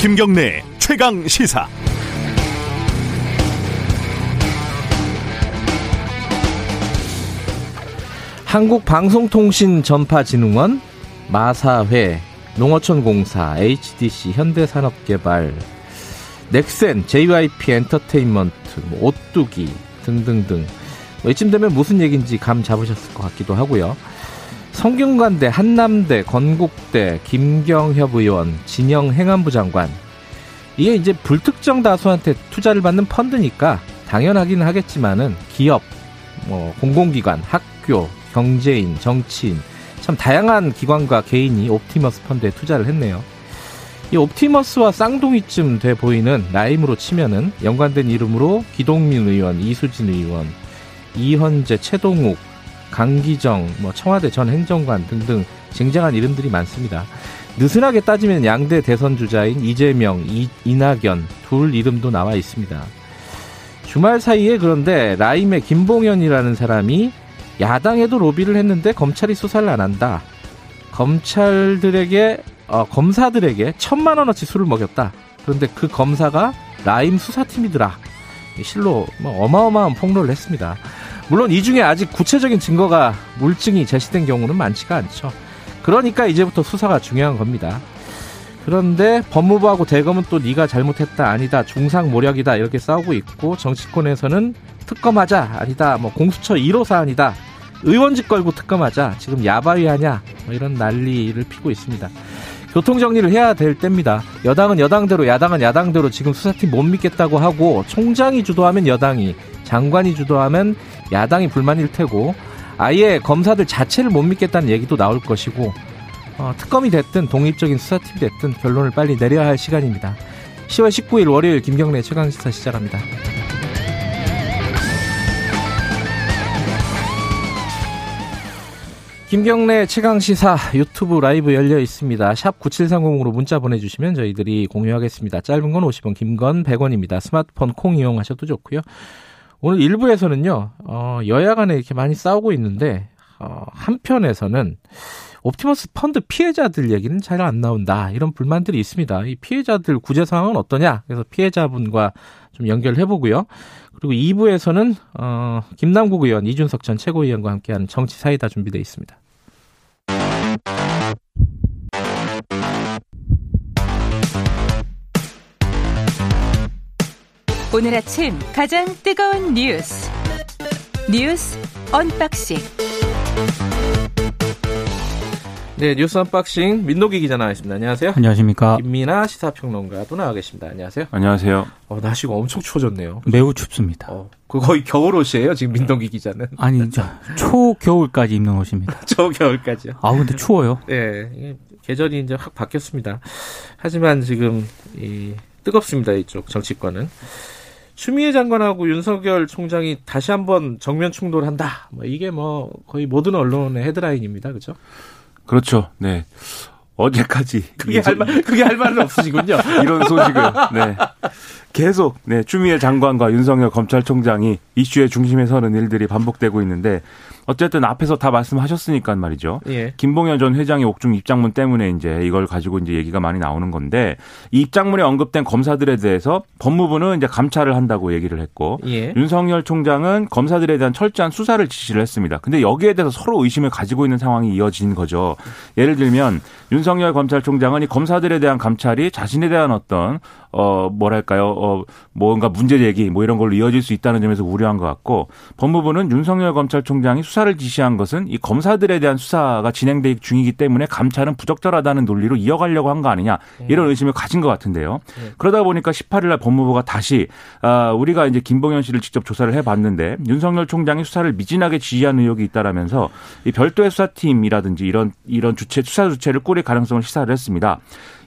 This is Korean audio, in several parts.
김경래 최강 시사. 한국방송통신전파진흥원, 마사회, 농어촌공사, HDC, 현대산업개발, 넥센, JYP 엔터테인먼트, 뭐 오뚜기 등등등. 뭐 이쯤 되면 무슨 얘기인지 감 잡으셨을 것 같기도 하고요. 성균관대, 한남대, 건국대, 김경협 의원, 진영 행안부 장관. 이게 이제 불특정 다수한테 투자를 받는 펀드니까 당연하긴 하겠지만은 기업, 뭐 공공기관, 학교, 경제인, 정치인 참 다양한 기관과 개인이 옵티머스 펀드에 투자를 했네요. 이 옵티머스와 쌍둥이쯤 돼 보이는 라임으로 치면은 연관된 이름으로 기동민 의원, 이수진 의원, 이현재, 최동욱, 강기정, 뭐 청와대 전 행정관 등등 쟁쟁한 이름들이 많습니다. 느슨하게 따지면 양대 대선 주자인 이재명, 이, 이낙연 둘 이름도 나와 있습니다. 주말 사이에 그런데 라임의 김봉현이라는 사람이 야당에도 로비를 했는데 검찰이 수사를 안 한다. 검찰들에게 어, 검사들에게 천만 원어치 술을 먹였다. 그런데 그 검사가 라임 수사팀이더라. 실로 뭐 어마어마한 폭로를 했습니다. 물론 이 중에 아직 구체적인 증거가 물증이 제시된 경우는 많지가 않죠. 그러니까 이제부터 수사가 중요한 겁니다. 그런데 법무부하고 대검은 또 네가 잘못했다 아니다 중상 모략이다 이렇게 싸우고 있고 정치권에서는 특검하자 아니다 뭐 공수처 1호 사안이다 의원직 걸고 특검하자 지금 야바위 하냐 뭐 이런 난리를 피고 있습니다. 교통 정리를 해야 될 때입니다. 여당은 여당대로 야당은 야당대로 지금 수사팀 못 믿겠다고 하고 총장이 주도하면 여당이 장관이 주도하면 야당이 불만일 테고 아예 검사들 자체를 못 믿겠다는 얘기도 나올 것이고 어, 특검이 됐든 독립적인 수사팀이 됐든 결론을 빨리 내려야 할 시간입니다. 10월 19일 월요일 김경래 최강시사 시작합니다. 김경래 최강시사 유튜브 라이브 열려 있습니다. 샵 9730으로 문자 보내주시면 저희들이 공유하겠습니다. 짧은 건 50원, 긴 건 100원입니다. 스마트폰 콩 이용하셔도 좋고요. 오늘 1부에서는요, 어, 여야 간에 이렇게 많이 싸우고 있는데, 어, 한편에서는 옵티머스 펀드 피해자들 얘기는 잘 안 나온다. 이런 불만들이 있습니다. 이 피해자들 구제 상황은 어떠냐? 그래서 피해자분과 좀 연결해 보고요. 그리고 2부에서는 어, 김남국 의원, 이준석 전 최고위원과 함께하는 정치 사이다 준비되어 있습니다. 오늘 아침 가장 뜨거운 뉴스 뉴스 unboxing 네, 뉴스 unboxing 민노기 기자 나와 있습니다. 안녕하세요. 안녕하십니까. 김민아 시사평론가도 나와 계십니다. 안녕하세요. 안녕하세요. 어, 날씨가 엄청 추워졌네요. 매우 춥습니다. 어, 그 거의 겨울 옷이에요. 지금 민노기 기자는. 아니, 저, 초겨울까지 입는 옷입니다. 초 겨울까지요. 아, 근데 추워요. 네, 계절이 이제 확 바뀌었습니다. 하지만 지금 이 뜨겁습니다. 이쪽 정치권은. 추미애 장관하고 윤석열 총장이 다시 한번 정면 충돌한다. 뭐 이게 뭐 거의 모든 언론의 헤드라인입니다. 그렇죠? 그렇죠. 네. 어제까지 그게 할 말, 그게 할 말은 없으시군요. 이런 소식을 네. 계속 네, 추미애 장관과 윤석열 검찰총장이 이슈의 중심에 서는 일들이 반복되고 있는데 어쨌든 앞에서 다 말씀하셨으니까 말이죠. 예. 김봉현 전 회장의 옥중 입장문 때문에 이제 이걸 가지고 이제 얘기가 많이 나오는 건데 이 입장문에 언급된 검사들에 대해서 법무부는 이제 감찰을 한다고 얘기를 했고 예. 윤석열 총장은 검사들에 대한 철저한 수사를 지시를 했습니다. 근데 여기에 대해서 서로 의심을 가지고 있는 상황이 이어진 거죠. 예를 들면 윤석열 검찰총장은 이 검사들에 대한 감찰이 자신에 대한 어떤 어 뭐랄까요 어 뭔가 문제 제기 뭐 이런 걸로 이어질 수 있다는 점에서 우려한 것 같고 법무부는 윤석열 검찰총장이 수사를 지시한 것은 이 검사들에 대한 수사가 진행되기 중이기 때문에 감찰은 부적절하다는 논리로 이어가려고 한 거 아니냐 이런 의심을 가진 것 같은데요. 그러다 보니까 18일 날 법무부가 다시 아 우리가 이제 김봉현 씨를 직접 조사를 해봤는데 윤석열 총장이 수사를 미진하게 지휘한 의혹이 있다라면서 이 별도의 수사팀이라든지 이런 이런 주체 수사 주체를 꾸릴 가능성을 시사를 했습니다.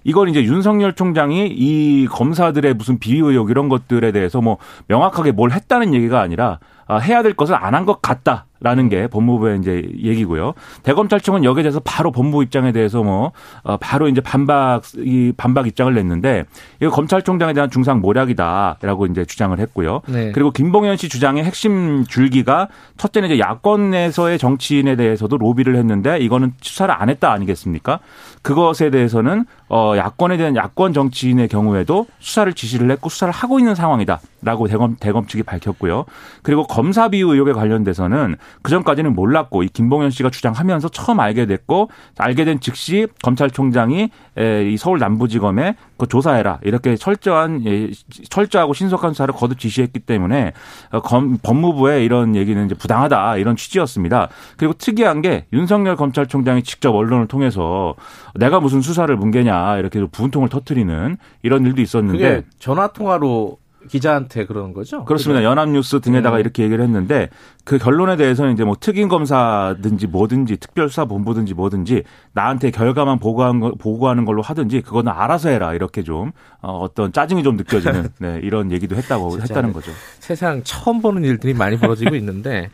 이걸 이제 윤석열 총장이 이 검사들의 무슨 비위 의혹 이런 것들에 대해서 뭐 명확하게 뭘 했다는 얘기가 아니라 어, 해야 될 것을 안 한 것 같다. 라는 게 법무부의 이제 얘기고요. 대검찰청은 여기에 대해서 바로 법무부 입장에 대해서 뭐 어, 바로 이제 반박 이 반박 입장을 냈는데 이거 검찰총장에 대한 중상 모략이다라고 이제 주장을 했고요. 네. 그리고 김봉현 씨 주장의 핵심 줄기가 첫째는 이제 야권에서의 정치인에 대해서도 로비를 했는데 이거는 수사를 안 했다 아니겠습니까? 그것에 대해서는 어 야권에 대한 야권 정치인의 경우에도 수사를 지시를 했고 수사를 하고 있는 상황이다라고 대검 대검 측이 밝혔고요. 그리고 검사 비유 의혹에 관련돼서는 그 전까지는 몰랐고 이 김봉현 씨가 주장하면서 처음 알게 됐고 알게 된 즉시 검찰총장이 이 서울 남부지검에 그 조사해라 이렇게 철저한 예, 철저하고 신속한 수사를 거듭 지시했기 때문에 어, 검, 법무부의 이런 얘기는 이제 부당하다 이런 취지였습니다. 그리고 특이한 게 윤석열 검찰총장이 직접 언론을 통해서 내가 무슨 수사를 뭉개냐 이렇게 분통을 터트리는 이런 일도 있었는데 그게 전화 통화로 기자한테 그러는 거죠? 그렇습니다. 그죠? 연합뉴스 등에다가 네. 이렇게 얘기를 했는데 그 결론에 대해서는 이제 뭐 특임 검사든지 뭐든지 특별수사본부든지 뭐든지 나한테 결과만 보고한 거, 보고하는 걸로 하든지 그거는 알아서 해라 이렇게 좀 어, 어떤 짜증이 좀 느껴지는 네, 이런 얘기도 했다고. 했다는 거죠. 세상 처음 보는 일들이 많이 벌어지고 있는데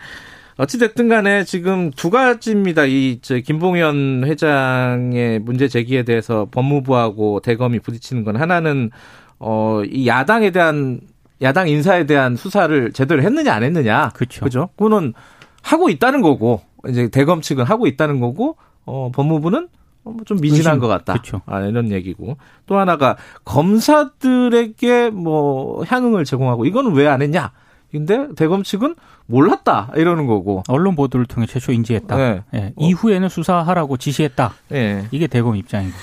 어찌됐든 간에 지금 두 가지입니다. 이, 저, 김봉현 회장의 문제 제기에 대해서 법무부하고 대검이 부딪히는 건 하나는, 어, 이 야당에 대한, 야당 인사에 대한 수사를 제대로 했느냐 안 했느냐. 그렇죠. 그죠? 그거는 하고 있다는 거고, 이제 대검 측은 하고 있다는 거고, 어, 법무부는 어, 뭐좀 미진한 의심. 것 같다. 그쵸. 아, 이런 얘기고. 또 하나가 검사들에게 뭐 향응을 제공하고 이거는 왜안 했냐? 근데 대검 측은 몰랐다 이러는 거고. 언론 보도를 통해 최초 인지했다. 네. 예, 이후에는 수사하라고 지시했다. 예. 이게 대검 입장이고.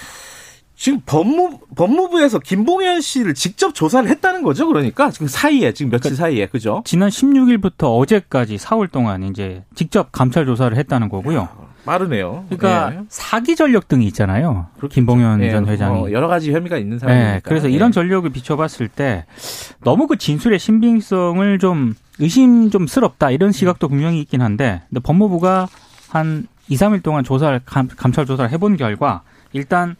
지금 법무 법무부에서 김봉현 씨를 직접 조사를 했다는 거죠. 그러니까 지금 사이에 지금 며칠 사이에 그죠? 지난 16일부터 어제까지 4월 동안 이제 직접 감찰 조사를 했다는 거고요. 빠르네요. 그러니까 예. 사기 전력 등이 있잖아요. 김봉현 예, 전 회장이. 뭐 여러 가지 혐의가 있는 사람이니까. 네, 그래서 예. 이런 전력을 비춰봤을 때 너무 그 진술의 신빙성을 좀 의심 좀 스럽다 이런 시각도 분명히 있긴 한데 근데 법무부가 한 2, 3일 동안 조사를 감, 감찰 조사를 해본 결과 일단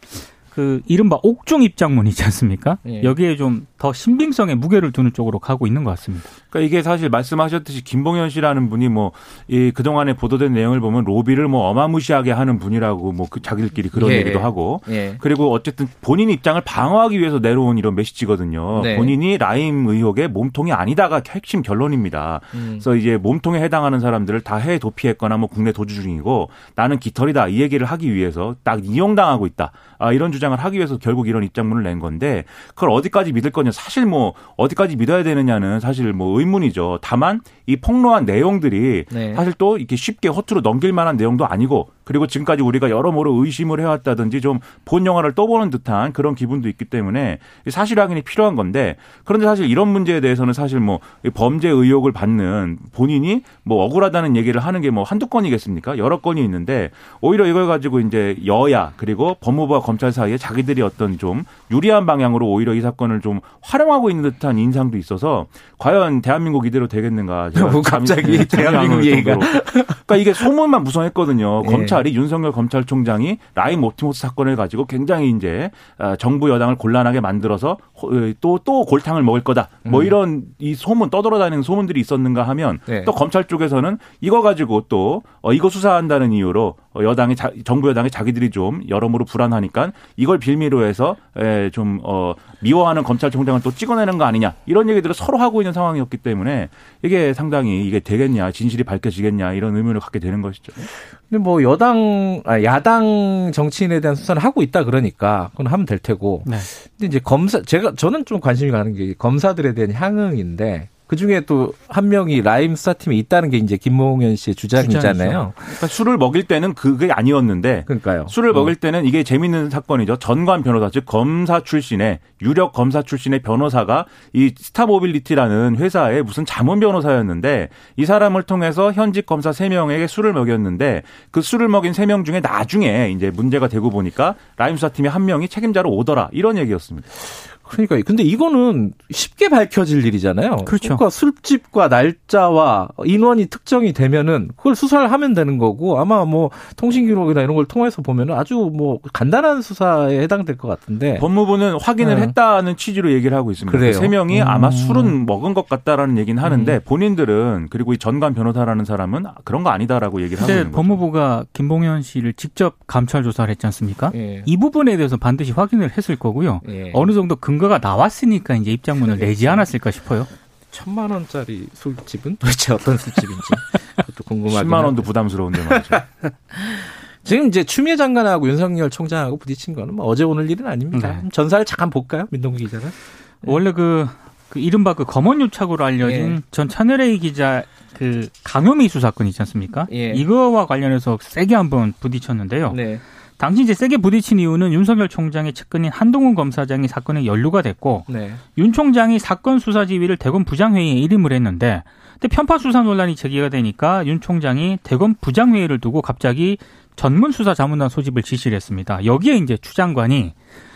그 이른바 옥중 입장문 있지 않습니까? 예. 여기에 좀 더 신빙성에 무게를 두는 쪽으로 가고 있는 것 같습니다. 그러니까 이게 사실 말씀하셨듯이 김봉현 씨라는 분이 뭐 이 그동안에 보도된 내용을 보면 로비를 뭐 어마무시하게 하는 분이라고 뭐 그 자기들끼리 그런 예. 얘기도 하고 예. 그리고 어쨌든 본인 입장을 방어하기 위해서 내려온 이런 메시지거든요. 네. 본인이 라임 의혹의 몸통이 아니다가 핵심 결론입니다. 음. 그래서 이제 몸통에 해당하는 사람들을 다 해외 도피했거나 뭐 국내 도주 중이고 나는 깃털이다 이 얘기를 하기 위해서 딱 이용당하고 있다. 아, 이런 주장 을 하기 위해서 결국 이런 입장문을 낸 건데 그걸 어디까지 믿을 거냐 사실 뭐 어디까지 믿어야 되느냐는 사실 뭐 의문이죠. 다만 이 폭로한 내용들이 네. 사실 또 이렇게 쉽게 허투루 넘길 만한 내용도 아니고 그리고 지금까지 우리가 여러모로 의심을 해왔다든지 좀 본 영화를 떠보는 듯한 그런 기분도 있기 때문에 사실 확인이 필요한 건데 그런데 사실 이런 문제에 대해서는 사실 뭐이 범죄 의혹을 받는 본인이 뭐 억울하다는 얘기를 하는 게 뭐 한두 건이겠습니까? 여러 건이 있는데 오히려 이걸 가지고 이제 여야 그리고 법무부와 검찰 사이에 자기들이 어떤 좀 유리한 방향으로 오히려 이 사건을 좀 활용하고 있는 듯한 인상도 있어서 과연 대한민국 이대로 되겠는가? 제가 뭐 갑자기 대한민국 얘기가. 그러니까 이게 소문만 무성했거든요. 예. 검찰 이 윤석열 검찰총장이 라임 옵티머스 사건을 가지고 굉장히 이제 어, 정부 여당을 곤란하게 만들어서 또또 골탕을 먹을 거다. 뭐 이런 이 소문 떠돌아다니는 소문들이 있었는가 하면 네. 또 검찰 쪽에서는 이거 가지고 또 어, 이거 수사한다는 이유로 어, 여당이 자- 정부 여당이 자기들이 좀 여러모로 불안하니까 이걸 빌미로 해서 에, 좀 어, 미워하는 검찰총장을 또 찍어내는 거 아니냐 이런 얘기들을 서로 하고 있는 상황이었기 때문에 이게 상당히 이게 되겠냐 진실이 밝혀지겠냐 이런 의문을 갖게 되는 것이죠. 근데 뭐 여당, 아, 야당 정치인에 대한 수사를 하고 있다 그러니까 그건 하면 될 테고. 네. 근데 이제 검사, 제가, 저는 좀 관심이 가는 게 검사들에 대한 향응인데 그 중에 또 한 명이 라임 수사팀에 있다는 게 이제 김몽현 씨의 주장이잖아요. 주장이죠. 그러니까 술을 먹일 때는 그게 아니었는데 그러니까요. 술을 어. 먹일 때는 이게 재밌는 사건이죠. 전관 변호사, 즉 검사 출신의 유력 검사 출신의 변호사가 이 스타모빌리티라는 회사의 무슨 자문 변호사였는데 이 사람을 통해서 현직 검사 3 명에게 술을 먹였는데 그 술을 먹인 3명 중에 나중에 이제 문제가 되고 보니까 라임 수사팀의 한 명이 책임자로 오더라. 이런 얘기였습니다. 그러니까 근데 이거는 쉽게 밝혀질 일이잖아요. 그렇죠. 그러니까 술집과 날짜와 인원이 특정이 되면은 그걸 수사를 하면 되는 거고 아마 뭐 통신 기록이나 이런 걸 통해서 보면은 아주 뭐 간단한 수사에 해당될 것 같은데. 법무부는 확인을 네. 했다는 취지로 얘기를 하고 있습니다. 그래요? 세 명이 음. 아마 술은 먹은 것 같다라는 얘기는 하는데 음. 본인들은 그리고 이 전관 변호사라는 사람은 그런 거 아니다라고 얘기를 하고 있는 거죠. 법무부가 김봉현 씨를 직접 감찰 조사를 했지 않습니까? 예. 이 부분에 대해서 반드시 확인을 했을 거고요. 예. 어느 정도 근 거가 나왔으니까 이제 입장문을 내지 않았을까 싶어요. 천만 원짜리 술집은 도대체 어떤 술집인지 그것도 궁금하긴 10만 원도. 부담스러운데 말이죠. 지금 이제 추미애 장관하고 윤석열 총장하고 부딪힌 거는 뭐 어제 오늘 일은 아닙니다. 네. 전사를 잠깐 볼까요, 민동기 기자는? 원래 그, 그 이른바 그 검언 유착으로 알려진 예. 전 차늘레이 기자 그 강요미 수 사건 있지 않습니까? 예. 이거와 관련해서 세게 한번 부딪혔는데요. 네. 당시 이제 세게 부딪힌 이유는 윤석열 총장의 측근인 한동훈 검사장이 사건에 연루가 됐고 네. 윤 총장이 사건 수사 지휘를 대검 부장회의에 일임을 했는데 근데 편파 수사 논란이 제기가 되니까 윤 총장이 대검 부장회의를 두고 갑자기 전문 수사 자문단 소집을 지시를 했습니다. 여기에 이제 추 장관이 아,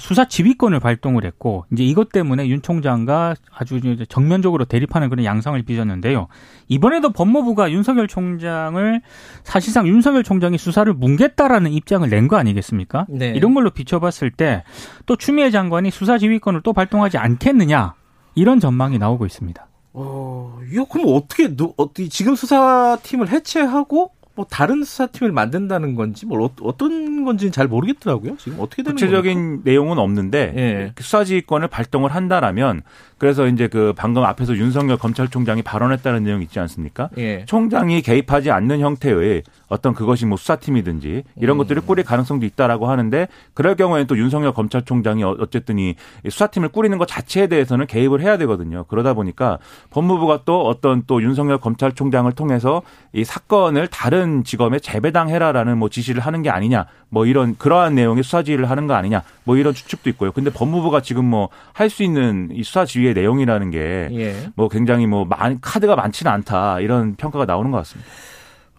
수사 지휘권을 발동을 했고 이제 이것 때문에 윤 총장과 아주 정면적으로 대립하는 그런 양상을 빚었는데요. 이번에도 법무부가 윤석열 총장을 사실상 윤석열 총장이 수사를 뭉갰다라는 입장을 낸 거 아니겠습니까? 네. 이런 걸로 비춰봤을 때 또 추미애 장관이 수사 지휘권을 또 발동하지 않겠느냐 이런 전망이 나오고 있습니다. 어, 이거 그럼 어떻게 누, 어떻게 지금 수사팀을 해체하고 뭐 다른 수사팀을 만든다는 건지 뭘 어, 어떤 건지는 잘 모르겠더라고요. 지금 어떻게 되는 겁니까? 구체적인 내용은 없는데 예. 그 수사지휘권을 발동을 한다라면 그래서 이제 그 방금 앞에서 윤석열 검찰총장이 발언했다는 내용 있지 않습니까? 예. 총장이 개입하지 않는 형태의 어떤 그것이 뭐 수사팀이든지 이런 음. 것들을 꾸릴 가능성도 있다라고 하는데 그럴 경우에는 또 윤석열 검찰총장이 어- 어쨌든 이 수사팀을 꾸리는 것 자체에 대해서는 개입을 해야 되거든요. 그러다 보니까 법무부가 또 어떤 또 윤석열 검찰총장을 통해서 이 사건을 다른 직업에 재배당해라라는 뭐 지시를 하는 게 아니냐 뭐 이런 그러한 내용의 수사 지휘를 하는 거 아니냐 뭐 이런 추측도 있고요. 근데 법무부가 지금 뭐 할 수 있는 이 수사 지휘의 내용이라는 게 예. 뭐 굉장히 뭐 많, 카드가 많지는 않다 이런 평가가 나오는 것 같습니다.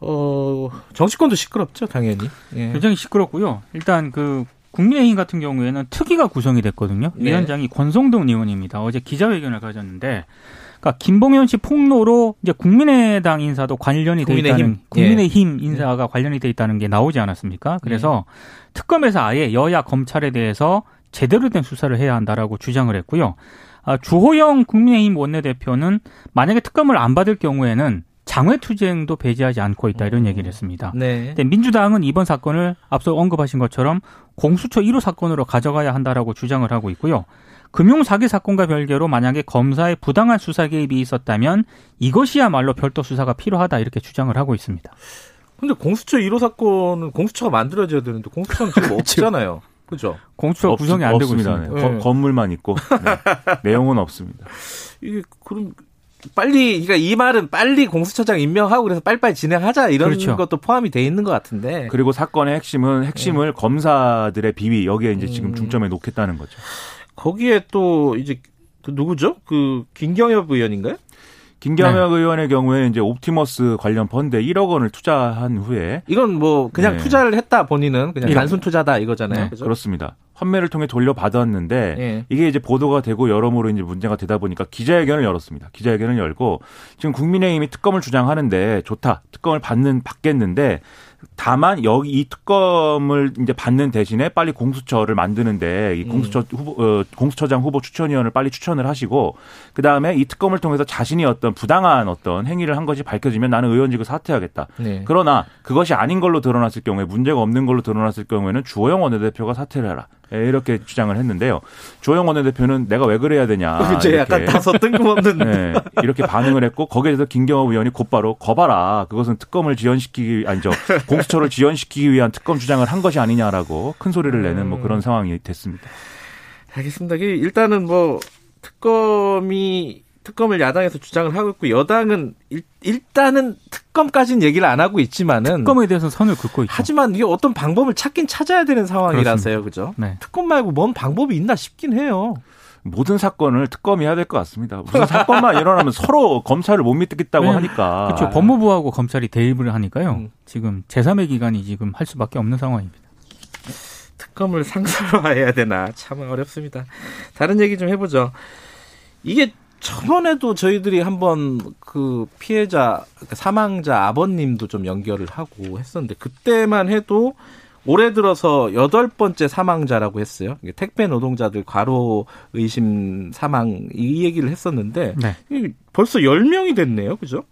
어, 정치권도 시끄럽죠, 당연히. 예. 굉장히 시끄럽고요. 일단 그 국민의힘 같은 경우에는 특위가 구성이 됐거든요. 네. 위원장이 권성동 의원입니다. 어제 기자회견을 가졌는데, 그러니까 김봉현 씨 폭로로 이제 국민의당 인사도 관련이 돼? 있다는 예. 국민의힘 인사가 관련이 돼 있다는 게 나오지 않았습니까? 그래서 특검에서 아예 여야 검찰에 대해서 제대로 된 수사를 해야 한다라고 주장을 했고요. 아, 주호영 국민의힘 원내대표는 만약에 특검을 안 받을 경우에는 장외투쟁도 배제하지 않고 있다 이런 얘기를 했습니다. 네. 근데 민주당은 이번 사건을 앞서 언급하신 것처럼 공수처 1호 사건으로 가져가야 한다라고 주장을 하고 있고요. 금융 사기 사건과 별개로 만약에 검사의 부당한 수사 개입이 있었다면 이것이야말로 별도 수사가 필요하다 이렇게 주장을 하고 있습니다. 근데 공수처 1호 사건은 공수처가 만들어져야 되는데 공수처는 지금 없잖아요. 그죠? 공수처 없- 구성이 안 되고 없습니다. 있습니다. 네. 네. 거- 건물만 있고 네. 내용은 없습니다. 이게 그럼 빨리 그러니까 이 말은 빨리 공수처장 임명하고 그래서 빨리빨리 진행하자 이런 그렇죠. 것도 포함이 돼 있는 것 같은데. 그리고 사건의 핵심은 네. 핵심을 검사들의 비위 여기에 이제 지금 음. 중점에 놓겠다는 거죠. 거기에 또 이제 그 누구죠? 그 김경엽 의원인가요? 김경혁 의원의 경우에 이제 옵티머스 관련 펀드에 1억 원을 투자한 후에 이건 뭐 그냥 네. 투자를 했다 본인은 그냥 단순 투자다 이거잖아요. 네? 그렇습니다. 환매를 통해 돌려받았는데 예. 이게 이제 보도가 되고 여러모로 이제 문제가 되다 보니까 기자회견을 열었습니다. 기자회견을 열고 지금 국민의힘이 특검을 주장하는데 좋다. 특검을 받는 받겠는데 다만 여기 이 특검을 이제 받는 대신에 빨리 공수처를 만드는데 이 공수처 후보 어, 공수처장 후보 추천위원을 빨리 추천을 하시고 그 다음에 이 특검을 통해서 자신이 어떤 부당한 어떤 행위를 한 것이 밝혀지면 나는 의원직을 사퇴하겠다. 네. 그러나 그것이 아닌 걸로 드러났을 경우에 문제가 없는 걸로 드러났을 경우에는 주호영 원내대표가 사퇴를 해라. 예, 이렇게 주장을 했는데요. 주호영 원내대표는 내가 왜 그래야 되냐. 이제. 약간 다소 뜬금없는 네, 이렇게 반응을 했고 거기에 대해서 김경호 의원이 곧바로 거봐라. 그것은 특검을 지연시키기 아니죠. 공수처를 지연시키기 위한 특검 주장을 한 것이 아니냐라고 큰 소리를 내는 뭐 그런 상황이 됐습니다. 알겠습니다. 일단은 뭐 특검이 특검을 야당에서 주장을 하고 있고 여당은 일, 일단은 특검까지는 얘기를 안 하고 있지만은 특검에 대해서 선을 긋고 있죠. 하지만 이게 어떤 방법을 찾긴 찾아야 되는 상황이라서요. 그죠? 네. 특검 말고 뭔 방법이 있나 싶긴 해요. 모든 사건을 특검이 해야 될 것 같습니다. 무슨 사건만 일어나면 서로 검찰을 못 믿겠다고 하니까. 그렇죠. 법무부하고 검찰이 대립을 하니까요. 음. 지금 제3의 기관이 지금 할 수밖에 없는 상황입니다. 특검을 상설화해야 되나 참 어렵습니다. 다른 얘기 좀 해보죠. 이게 저번에도 저희들이 한번 그 피해자 그 사망자 아버님도 좀 연결을 하고 했었는데 그때만 해도 올해 들어서 여덟 번째 사망자라고 했어요. 택배 노동자들 과로 의심 사망 이 얘기를 했었는데 네. 벌써 열명이 됐네요. 그죠?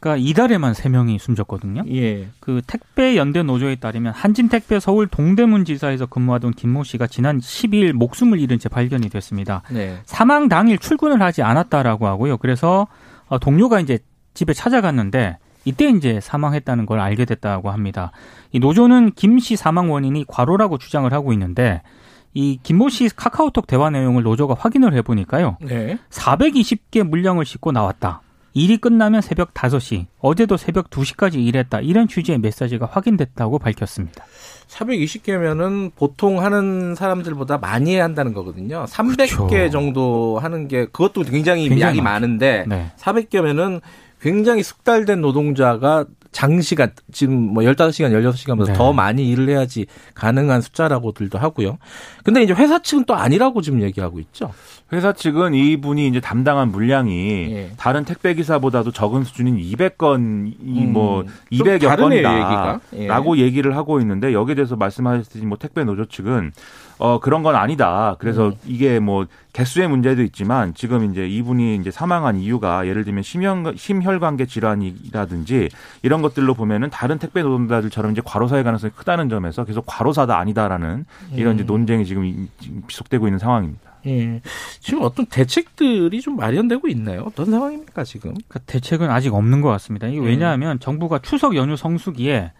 그러니까 이달에만 세 명이 숨졌거든요. 예. 그 택배 연대 노조에 따르면 한진택배 서울 동대문 지사에서 근무하던 김모 씨가 지난 12일 목숨을 잃은 채 발견이 됐습니다. 네. 사망 당일 출근을 하지 않았다라고 하고요. 그래서 어, 동료가 이제 집에 찾아갔는데 이때 이제 사망했다는 걸 알게 됐다고 합니다. 이 노조는 김 씨 사망 원인이 과로라고 주장을 하고 있는데 이 김모 씨 카카오톡 대화 내용을 노조가 확인을 해보니까요. 네. 420개 물량을 싣고 나왔다. 일이 끝나면 새벽 5시, 어제도 새벽 2시까지 일했다. 이런 취지의 메시지가 확인됐다고 밝혔습니다. 420개면은 보통 하는 사람들보다 많이 해야 한다는 거거든요. 300개 그렇죠. 정도 하는 게 그것도 굉장히, 굉장히 양이 많죠. 많은데 네. 400개면은 굉장히 숙달된 노동자가 장시간 지금 뭐 15시간, 16시간보다 네. 더 많이 일을 해야지 가능한 숫자라고들도 하고요. 근데 이제 회사 측은 또 아니라고 지금 얘기하고 있죠. 회사 측은 이분이 이제 담당한 물량이 예. 다른 택배 기사보다도 적은 수준인 200건이 음, 뭐좀 200여 다르네요, 얘기가. 예. 건이다라고 얘기를 하고 있는데 여기에 대해서 말씀하셨듯이 뭐 택배 노조 측은 어 그런 건 아니다. 그래서 음. 이게 뭐 개수의 문제도 있지만 지금 이제 이분이 이제 사망한 이유가 예를 들면 심혈 심혈관계 질환이라든지 이런 것들로 보면은 다른 택배 노동자들처럼 이제 과로사의 가능성이 크다는 점에서 계속 과로사다 아니다라는 이런 이제 음. 논쟁이 지금 지속되고 있는 상황입니다. 예. 지금 어떤 대책들이 좀 마련되고 있나요? 어떤 상황입니까, 지금? 그러니까 대책은 아직 없는 것 같습니다. 이게 음. 왜냐하면 정부가 추석 연휴 성수기에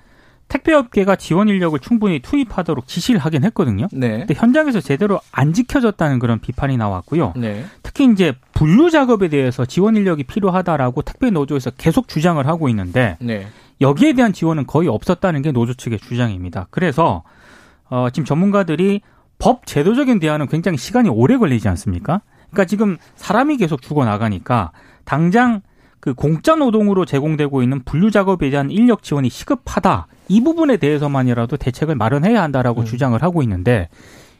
택배업계가 지원 인력을 충분히 투입하도록 지시를 하긴 했거든요. 네. 근데 현장에서 제대로 안 지켜졌다는 그런 비판이 나왔고요. 네. 특히 이제 분류 작업에 대해서 지원 인력이 필요하다라고 택배 노조에서 계속 주장을 하고 있는데 네. 여기에 대한 지원은 거의 없었다는 게 노조 측의 주장입니다. 그래서 어, 지금 전문가들이 법 제도적인 대안은 굉장히 시간이 오래 걸리지 않습니까? 그러니까 지금 사람이 계속 죽어 나가니까 당장 그 공짜 노동으로 제공되고 있는 분류 작업에 대한 인력 지원이 시급하다. 이 부분에 대해서만이라도 대책을 마련해야 한다라고 음. 주장을 하고 있는데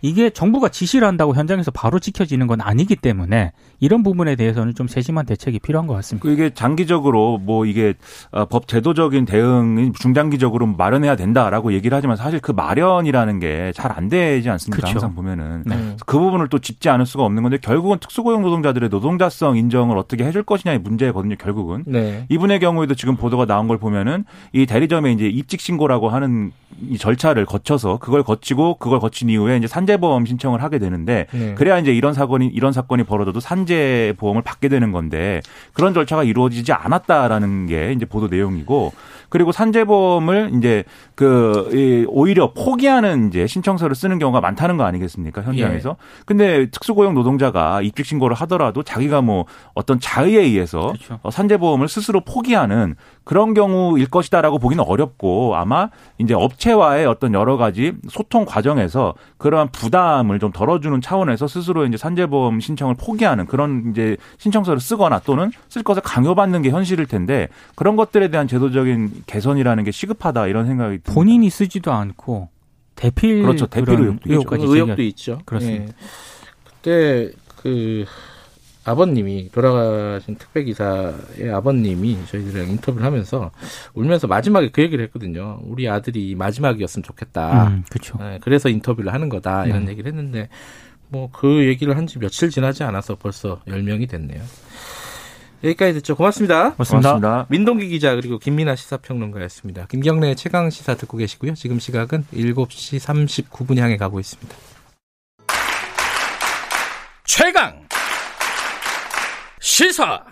이게 정부가 지시를 한다고 현장에서 바로 지켜지는 건 아니기 때문에 이런 부분에 대해서는 좀 세심한 대책이 필요한 것 같습니다. 그 이게 장기적으로 뭐 이게 어, 법 제도적인 대응이 중장기적으로 마련해야 된다라고 얘기를 하지만 사실 그 마련이라는 게 잘 안 되지 않습니까? 그렇죠. 항상 보면은 네. 그 부분을 또 짚지 않을 수가 없는 건데 결국은 특수고용 노동자들의 노동자성 인정을 어떻게 해줄 것이냐의 문제거든요. 결국은 네. 이분의 경우에도 지금 보도가 나온 걸 보면은 이 대리점에 이제 입직 신고라고 하는 이 절차를 거쳐서 그걸 거치고 그걸 거친 이후에 이제 산재 보험 신청을 하게 되는데 네. 그래야 이제 이런 사건이 이런 사건이 벌어져도 산재 보험을 받게 되는 건데 그런 절차가 이루어지지 않았다라는 게 이제 보도 내용이고 그리고 산재보험을 이제 그 이, 오히려 포기하는 이제 신청서를 쓰는 경우가 많다는 거 아니겠습니까 현장에서 근데 특수고용 노동자가 입직 신고를 하더라도 자기가 뭐 어떤 자의에 의해서 그렇죠. 어, 산재보험을 스스로 포기하는 그런 경우일 것이다라고 보기는 어렵고 아마 이제 업체와의 어떤 여러 가지 소통 과정에서 그러한 부담을 좀 덜어주는 차원에서 스스로 이제 산재보험 신청을 포기하는 그런 이제 신청서를 쓰거나 또는 쓸 것을 강요받는 게 현실일 텐데 그런 것들에 대한 제도적인 개선이라는 게 시급하다 이런 생각이 듭니다. 본인이 쓰지도 않고 대필 그렇죠. 대필 그런 의혹도 있죠. 의혹까지 의혹도 있죠. 그렇습니다. 예. 그때 그 아버님이 돌아가신 택배 기사의 아버님이 저희들이랑 인터뷰를 하면서 울면서 마지막에 그 얘기를 했거든요. 우리 아들이 마지막이었으면 좋겠다. 음, 그렇죠. 예, 그래서 인터뷰를 하는 거다 이런 네. 얘기를 했는데 뭐 그 얘기를 한 지 며칠 지나지 않아서 벌써 10명이 됐네요. 여기까지 됐죠. 고맙습니다. 맞습니다. 고맙습니다. 민동기 기자 그리고 김민아 시사평론가였습니다. 김경래 최강 시사 듣고 계시고요. 지금 시각은 7시 39분 향해 가고 있습니다. 최강 시사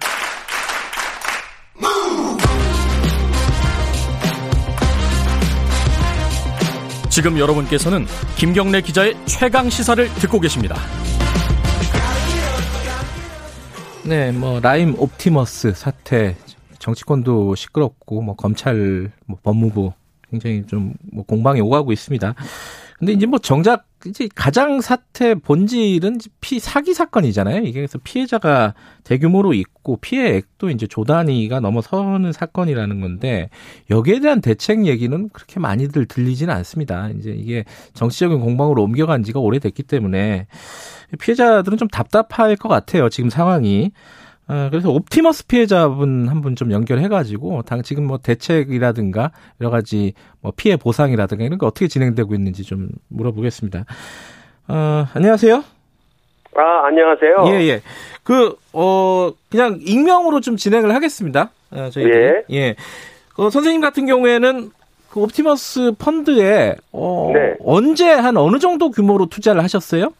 지금 여러분께서는 김경래 기자의 최강 시사를 듣고 계십니다. 네, 뭐 라임 옵티머스 사태 정치권도 시끄럽고 뭐 검찰, 뭐 법무부 굉장히 좀 뭐 공방이 오가고 있습니다. 근데 이제 뭐 정작 이제 가장 사태 본질은 피 사기 사건이잖아요. 이게 그래서 피해자가 대규모로 있고 피해액도 이제 조 단위가 넘어서는 사건이라는 건데 여기에 대한 대책 얘기는 그렇게 많이들 들리지는 않습니다. 이제 이게 정치적인 공방으로 옮겨간 지가 오래됐기 때문에 피해자들은 좀 답답할 것 같아요. 지금 상황이. 어, 그래서 옵티머스 피해자분 한 분 좀 연결해가지고 당 지금 뭐 대책이라든가 여러 가지 뭐 피해 보상이라든가 이런 거 어떻게 진행되고 있는지 좀 물어보겠습니다. 어, 안녕하세요. 아, 안녕하세요. 예, 예. 그, 어, 그냥 익명으로 좀 진행을 하겠습니다. 어, 저희들이. 예. 예. 그 선생님 같은 경우에는 그 옵티머스 펀드에, 어, 네. 언제 한 어느 정도 규모로 투자를 하셨어요?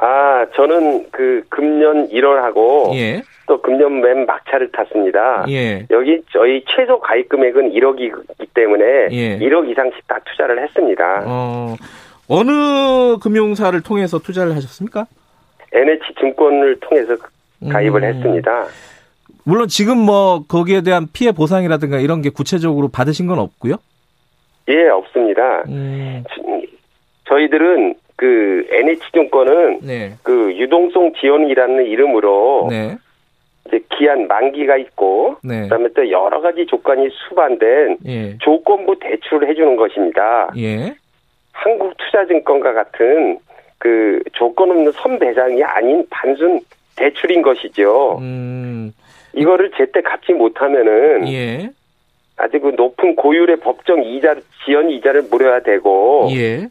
아, 저는 그 금년 1월하고 예. 또 금년 맨 막차를 탔습니다. 예. 여기 저희 최소 가입 금액은 1억이기 때문에 예. 1억 이상씩 다 투자를 했습니다. 어, 어느 금융사를 통해서 투자를 하셨습니까? NH 증권을 통해서 가입을 음. 했습니다. 물론 지금 뭐 거기에 대한 피해 보상이라든가 이런 게 구체적으로 받으신 건 없고요. 예, 없습니다. 음, 저희들은 그 NH증권은 네. 그 유동성 지원이라는 이름으로 네. 이제 기한 만기가 있고 네. 그다음에 또 여러 가지 조건이 수반된 예. 조건부 대출을 해주는 것입니다. 예. 한국투자증권과 같은 그 조건 없는 선배상이 아닌 단순 대출인 것이죠. 음, 이거를 제때 갚지 못하면은 예. 아주 그 높은 고율의 법정 이자 지연 이자를 물어야 되고 예.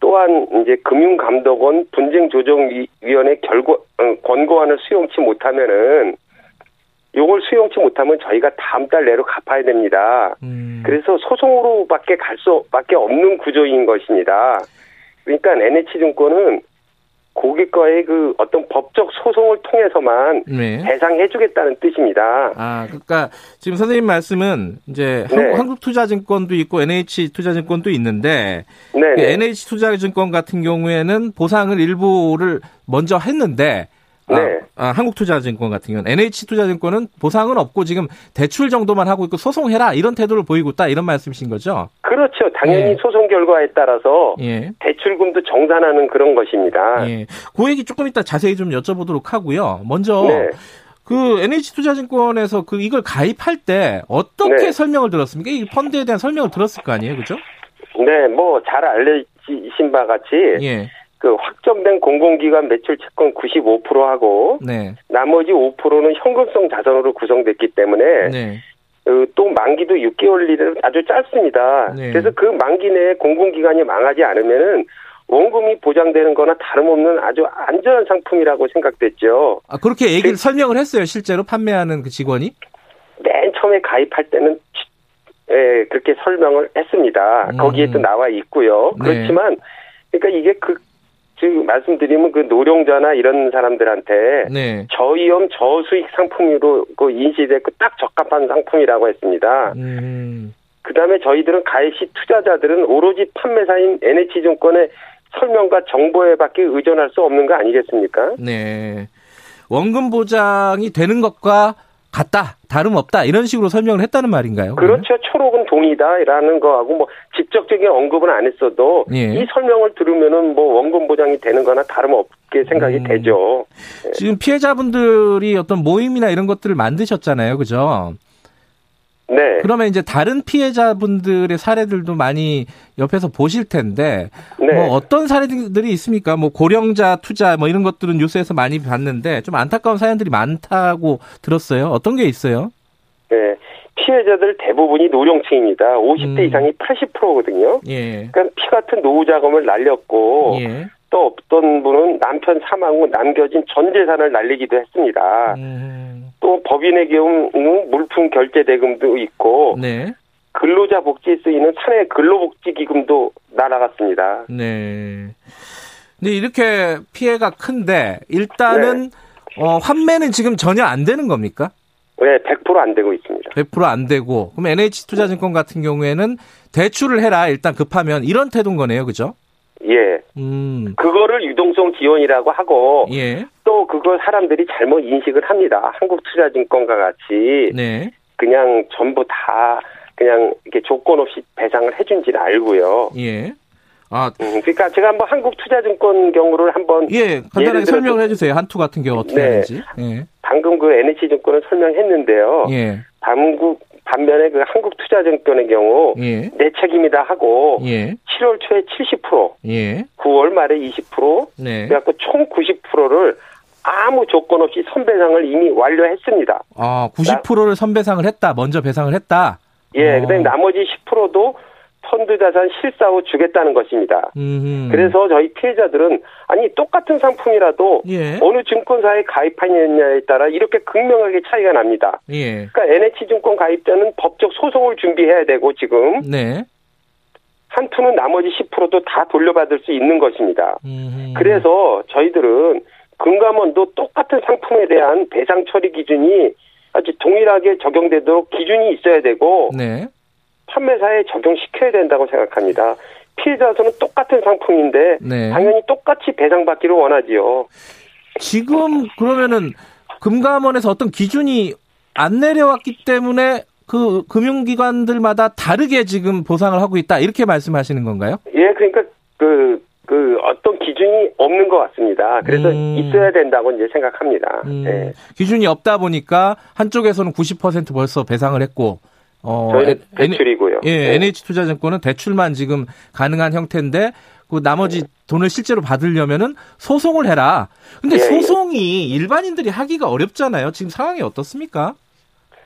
또한 이제 금융감독원 분쟁조정위원회 결과 어, 권고안을 수용치 못하면은 요걸 수용치 못하면 저희가 다음 달 내로 갚아야 됩니다. 음, 그래서 소송으로밖에 갈 수밖에 없는 구조인 것입니다. 그러니까 NH증권은 고객과의 그 어떤 법적 소송을 통해서만 네. 배상해주겠다는 뜻입니다. 아, 그러니까 지금 선생님 말씀은 이제 네. 한국, 한국투자증권도 있고 NH투자증권도 있는데 그 네, NH투자증권 같은 경우에는 보상을 일부를 먼저 했는데 아, 네. 아, 한국투자증권 같은 경우는 NH투자증권은 보상은 없고 지금 대출 정도만 하고 있고 소송해라 이런 태도를 보이고 있다 이런 말씀이신 거죠? 그렇죠. 당연히 예. 소송 결과에 따라서 예. 대출금도 정산하는 그런 것입니다. 예. 그 얘기 조금 이따 자세히 좀 여쭤보도록 하고요. 먼저 네. 그 NH투자증권에서 그 이걸 가입할 때 어떻게 네. 설명을 들었습니까? 이 펀드에 대한 설명을 들었을 거 아니에요, 그죠? 네, 뭐 잘 알려지신 바 같이 예. 그 확정된 공공기관 매출 채권 95%하고 네. 나머지 5%는 현금성 자산으로 구성됐기 때문에 네. 어, 또 만기도 6개월이라 아주 짧습니다. 네. 그래서 그 만기 내에 공공기관이 망하지 않으면은 원금이 보장되는 거나 다름없는 아주 안전한 상품이라고 생각됐죠. 아, 그렇게 얘기를 그- 설명을 했어요, 실제로 판매하는 그 직원이? 맨 처음에 가입할 때는 예, 그렇게 설명을 했습니다. 음. 거기에 또 나와 있고요. 네. 그렇지만 그러니까 이게 그 지금 말씀드리면 그 노령자나 이런 사람들한테 네. 저위험 저수익 상품으로 그 인식됐고 딱 적합한 상품이라고 했습니다. 음. 그다음에 저희들은 가입 시 투자자들은 오로지 판매사인 NH증권의 설명과 정보에 밖에 의존할 수 없는 거 아니겠습니까? 네. 원금 보장이 되는 것과 같다, 다름없다, 이런 식으로 설명을 했다는 말인가요? 그렇죠. 초록은 동이다라는 거하고 뭐 직접적인 언급은 안 했어도 예. 이 설명을 들으면은 뭐 원금 보장이 되는 거나 다름없게 생각이 음. 되죠. 지금 피해자분들이 어떤 모임이나 이런 것들을 만드셨잖아요, 그죠? 네. 그러면 이제 다른 피해자분들의 사례들도 많이 옆에서 보실 텐데, 네. 뭐 어떤 사례들이 있습니까? 뭐 고령자 투자 뭐 이런 것들은 뉴스에서 많이 봤는데 좀 안타까운 사연들이 많다고 들었어요. 어떤 게 있어요? 네. 피해자들 대부분이 노령층입니다. 50대 음. 이상이 80%거든요. 예. 그러니까 피 같은 노후 자금을 날렸고 예. 또 어떤 분은 남편 사망 후 남겨진 전 재산을 날리기도 했습니다. 음, 또 법인의 경우 물품 결제 대금도 있고 네. 근로자 복지에 쓰이는 사내 근로복지 기금도 날아갔습니다. 네. 근데 이렇게 피해가 큰데 일단은 네. 어, 환매는 지금 전혀 안 되는 겁니까? 네, 100%안 되고 있습니다. 100%안 되고 그럼 NH투자증권 같은 경우에는 대출을 해라 일단 급하면 이런 태도인 거네요, 그죠? 예. 음, 그거를 유동성 지원이라고 하고 예, 또 그걸 사람들이 잘못 인식을 합니다. 한국투자증권과 같이 네, 그냥 전부 다 그냥 이렇게 조건 없이 배상을 해준지는 알고요. 예. 아, 음, 그러니까 제가 한번 한국투자증권 경우를 한번 예, 간단하게 설명을 해주세요. 한투 같은 경우 어떻게 네. 하는지. 예, 방금 그 NH증권을 설명했는데요. 예, 반국 반면에 그 한국투자증권의 경우 예, 내 책임이다 하고 예, 7월 초에 70%, 예, 9월 말에 20%, 네. 그래갖고 총 90%를 아무 조건 없이 선배상을 이미 완료했습니다. 아, 90%를 선배상을 했다. 먼저 배상을 했다. 예, 어. 그다음에 나머지 10%도 펀드 자산 실사 후 주겠다는 것입니다. 음. 그래서 저희 피해자들은 아니 똑같은 상품이라도 예, 어느 증권사에 가입하느냐에 따라 이렇게 극명하게 차이가 납니다. 예, 그러니까 NH증권 가입자는 법적 소송을 준비해야 되고 지금 네. 한투는 나머지 10%도 다 돌려받을 수 있는 것입니다. 음. 그래서 저희들은 금감원도 똑같은 상품에 대한 배상 처리 기준이 아주 동일하게 적용되도록 기준이 있어야 되고 네. 판매사에 적용시켜야 된다고 생각합니다. 피해자서는 똑같은 상품인데 네. 당연히 똑같이 배상받기를 원하지요. 지금 그러면은 금감원에서 어떤 기준이 안 내려왔기 때문에 그 금융기관들마다 다르게 지금 보상을 하고 있다 이렇게 말씀하시는 건가요? 예, 그러니까 그, 그 어떤 기준이 없는 것 같습니다. 그래서 음. 있어야 된다고 이제 생각합니다. 음, 예. 기준이 없다 보니까 한쪽에서는 90% 벌써 배상을 했고 어, 저희는 대출이고요. 예, 네. NH투자증권은 대출만 지금 가능한 형태인데 그 나머지 돈을 실제로 받으려면은 소송을 해라. 근데 예, 예. 소송이 일반인들이 하기가 어렵잖아요. 지금 상황이 어떻습니까?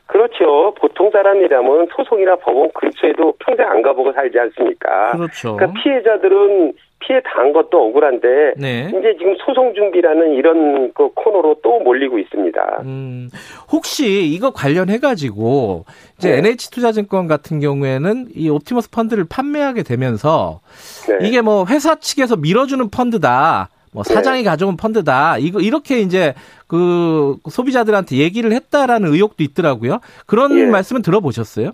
그렇죠. 보통 사람이라면 소송이나 법원 근처에도 평생 안 가보고 살지 않습니까? 그렇죠. 그러니까 피해자들은 피해 당한 것도 억울한데 네. 이제 지금 소송 준비라는 이런 그 코너로 또 몰리고 있습니다. 음, 혹시 이거 관련해 가지고 이제 네. NH투자증권 같은 경우에는 이 옵티머스 펀드를 판매하게 되면서 네. 이게 뭐 회사 측에서 밀어주는 펀드다. 뭐 사장이 가져온 펀드다. 이거 이렇게 이제 그 소비자들한테 얘기를 했다라는 의혹도 있더라고요. 그런 예. 말씀은 들어보셨어요?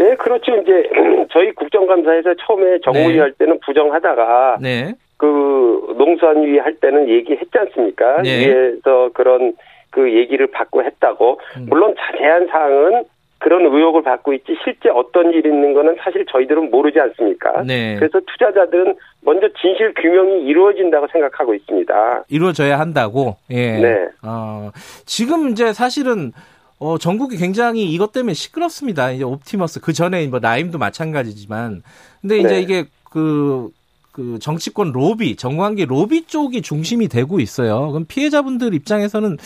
네, 그렇죠. 이제 저희 국정감사에서 처음에 정무위 네. 할 때는 부정하다가 네. 그 농수산위 할 때는 얘기했지 않습니까? 네. 위에서 그런 그 얘기를 받고 했다고. 음. 물론 자세한 사항은 그런 의혹을 받고 있지 실제 어떤 일이 있는 거는 사실 저희들은 모르지 않습니까? 네. 그래서 투자자들은 먼저 진실 규명이 이루어진다고 생각하고 있습니다. 이루어져야 한다고. 예. 네. 어, 지금 이제 사실은 어, 전국이 굉장히 이것 때문에 시끄럽습니다. 이제 옵티머스 그 전에 뭐 라임도 마찬가지지만, 근데 이제 네. 이게 그, 그 정치권 로비, 정관계 로비 쪽이 중심이 되고 있어요. 그럼 피해자분들 입장에서는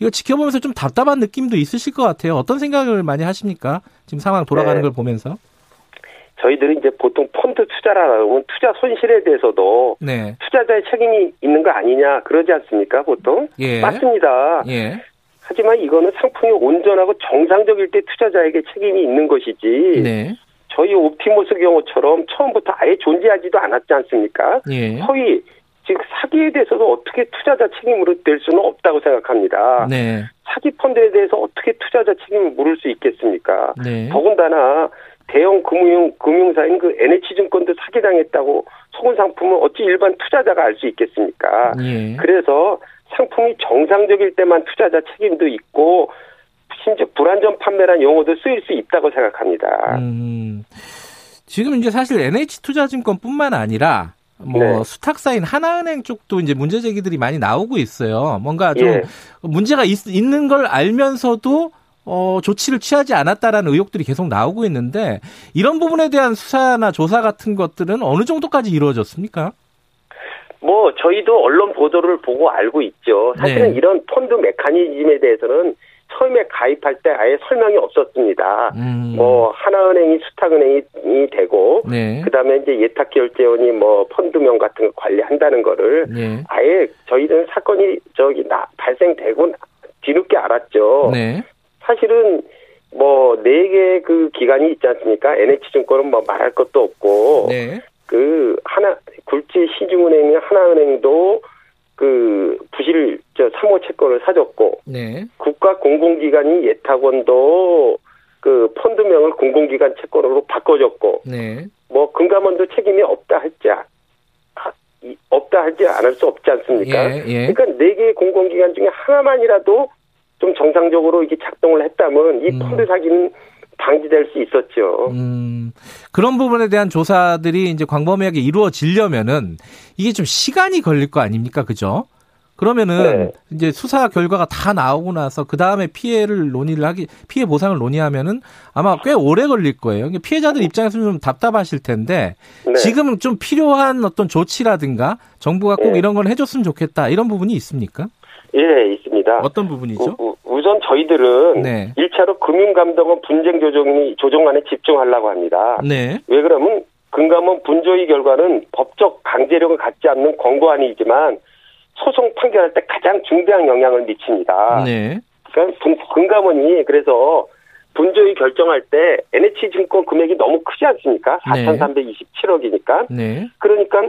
이거 지켜보면서 좀 답답한 느낌도 있으실 것 같아요. 어떤 생각을 많이 하십니까? 지금 상황 돌아가는 네. 걸 보면서. 저희들이 이제 보통 펀드 투자라면 투자 손실에 대해서도 네. 투자자의 책임이 있는 거 아니냐 그러지 않습니까 보통? 예. 맞습니다. 예. 하지만 이거는 상품이 온전하고 정상적일 때 투자자에게 책임이 있는 것이지 네. 저희 옵티머스 경우처럼 처음부터 아예 존재하지도 않았지 않습니까? 예. 허위 즉 사기에 대해서도 어떻게 투자자 책임으로 될 수는 없다고 생각합니다. 네. 사기 펀드에 대해서 어떻게 투자자 책임을 물을 수 있겠습니까? 네. 더군다나 대형 금융 금융사인 그 NH증권도 사기당했다고 속은 상품을 어찌 일반 투자자가 알 수 있겠습니까? 예. 그래서 상품이 정상적일 때만 투자자 책임도 있고 심지어 불안전 판매란 용어도 쓰일 수 있다고 생각합니다. 음, 지금 이제 사실 NH투자증권뿐만 아니라 뭐 네. 수탁사인 하나은행 쪽도 이제 문제 제기들이 많이 나오고 있어요. 뭔가 좀 예. 문제가 있, 있는 걸 알면서도 어, 조치를 취하지 않았다라는 의혹들이 계속 나오고 있는데 이런 부분에 대한 수사나 조사 같은 것들은 어느 정도까지 이루어졌습니까? 뭐 저희도 언론 보도를 보고 알고 있죠. 사실은 네. 이런 펀드 메커니즘에 대해서는 처음에 가입할 때 아예 설명이 없었습니다. 음, 뭐 하나은행이 수탁은행이 되고 네, 그다음에 이제 예탁결제원이 뭐 펀드명 같은 거 관리한다는 거를 네, 아예 저희는 사건이 저기 나 발생되고 나- 뒤늦게 알았죠. 네, 사실은 뭐 네 개 그 기관이 있지 않습니까? NH증권은 뭐 말할 것도 없고 네, 그 하나 굴지 시중은행이 하나은행도 그 부실 저 사모 채권을 사줬고 네, 국가 공공기관이 예탁원도 그 펀드명을 공공기관 채권으로 바꿔줬고 네, 뭐 금감원도 책임이 없다 할지 아- 없다 할지 않을 수 없지 않습니까? 예, 예. 그러니까 네 개의 공공기관 중에 하나만이라도 좀 정상적으로 이게 작동을 했다면 이 음. 펀드 사기는 방지될 수 있었죠. 음, 그런 부분에 대한 조사들이 이제 광범위하게 이루어지려면은 이게 좀 시간이 걸릴 거 아닙니까? 그죠? 그러면은 네. 이제 수사 결과가 다 나오고 나서 그 다음에 피해를 논의를 하기 피해 보상을 논의하면은 아마 꽤 오래 걸릴 거예요. 피해자들 입장에서는 좀 답답하실 텐데 네. 지금 좀 필요한 어떤 조치라든가 정부가 꼭 네. 이런 걸 해줬으면 좋겠다 이런 부분이 있습니까? 예, 있습니다. 어떤 부분이죠? 우, 우선 저희들은 네. 일 1차로 금융감독원 분쟁 조정이 조정안에 집중하려고 합니다. 네, 왜 그러면 금감원 분조위 결과는 법적 강제력을 갖지 않는 권고안이지만 소송 판결할 때 가장 중대한 영향을 미칩니다. 네, 그러니까 금- 금감원이 그래서 분조위 결정할 때 NH증권 금액이 너무 크지 않습니까? 네. 4,327억이니까. 네, 그러니까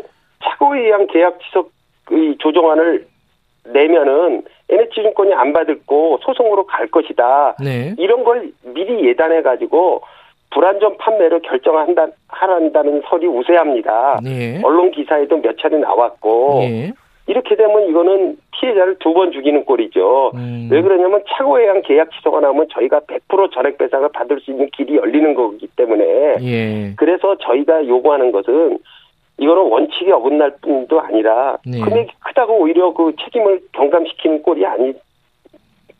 착오에 의한 계약 지속의 조정안을 내면은 NH증권이 안 받을 거 소송으로 갈 것이다. 네, 이런 걸 미리 예단해 가지고 불안전 판매를 결정한다 하란다는 설이 우세합니다. 네, 언론 기사에도 몇 차례 나왔고 예. 이렇게 되면 이거는 피해자를 두 번 죽이는 꼴이죠. 음. 왜 그러냐면 착오에 의한 계약 취소가 나오면 저희가 100% 전액 배상을 받을 수 있는 길이 열리는 거기 때문에 예. 그래서 저희가 요구하는 것은 이거는 원칙에 어긋날 뿐도 아니라 네. 금액이 크다고 오히려 그 책임을 경감시키는 꼴이 아니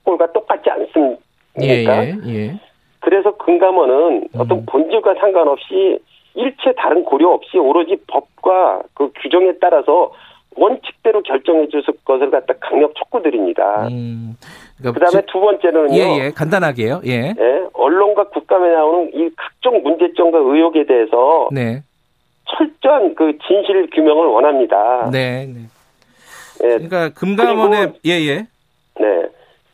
꼴과 똑같지 않습니까? 예, 예, 예. 그래서 금감원은 음. 어떤 본질과 상관없이 일체 다른 고려 없이 오로지 법과 그 규정에 따라서 원칙대로 결정해 줄 것을 갖다 강력 촉구드립니다. 음. 그러니까 그다음에 두 번째는요. 예, 예. 간단하게요. 예. 예, 언론과 국감에 나오는 이 각종 문제점과 의혹에 대해서 네. 철저한 그 진실 규명을 원합니다. 네. 네. 예, 그러니까 금감원의 그리고- 예, 예. 네.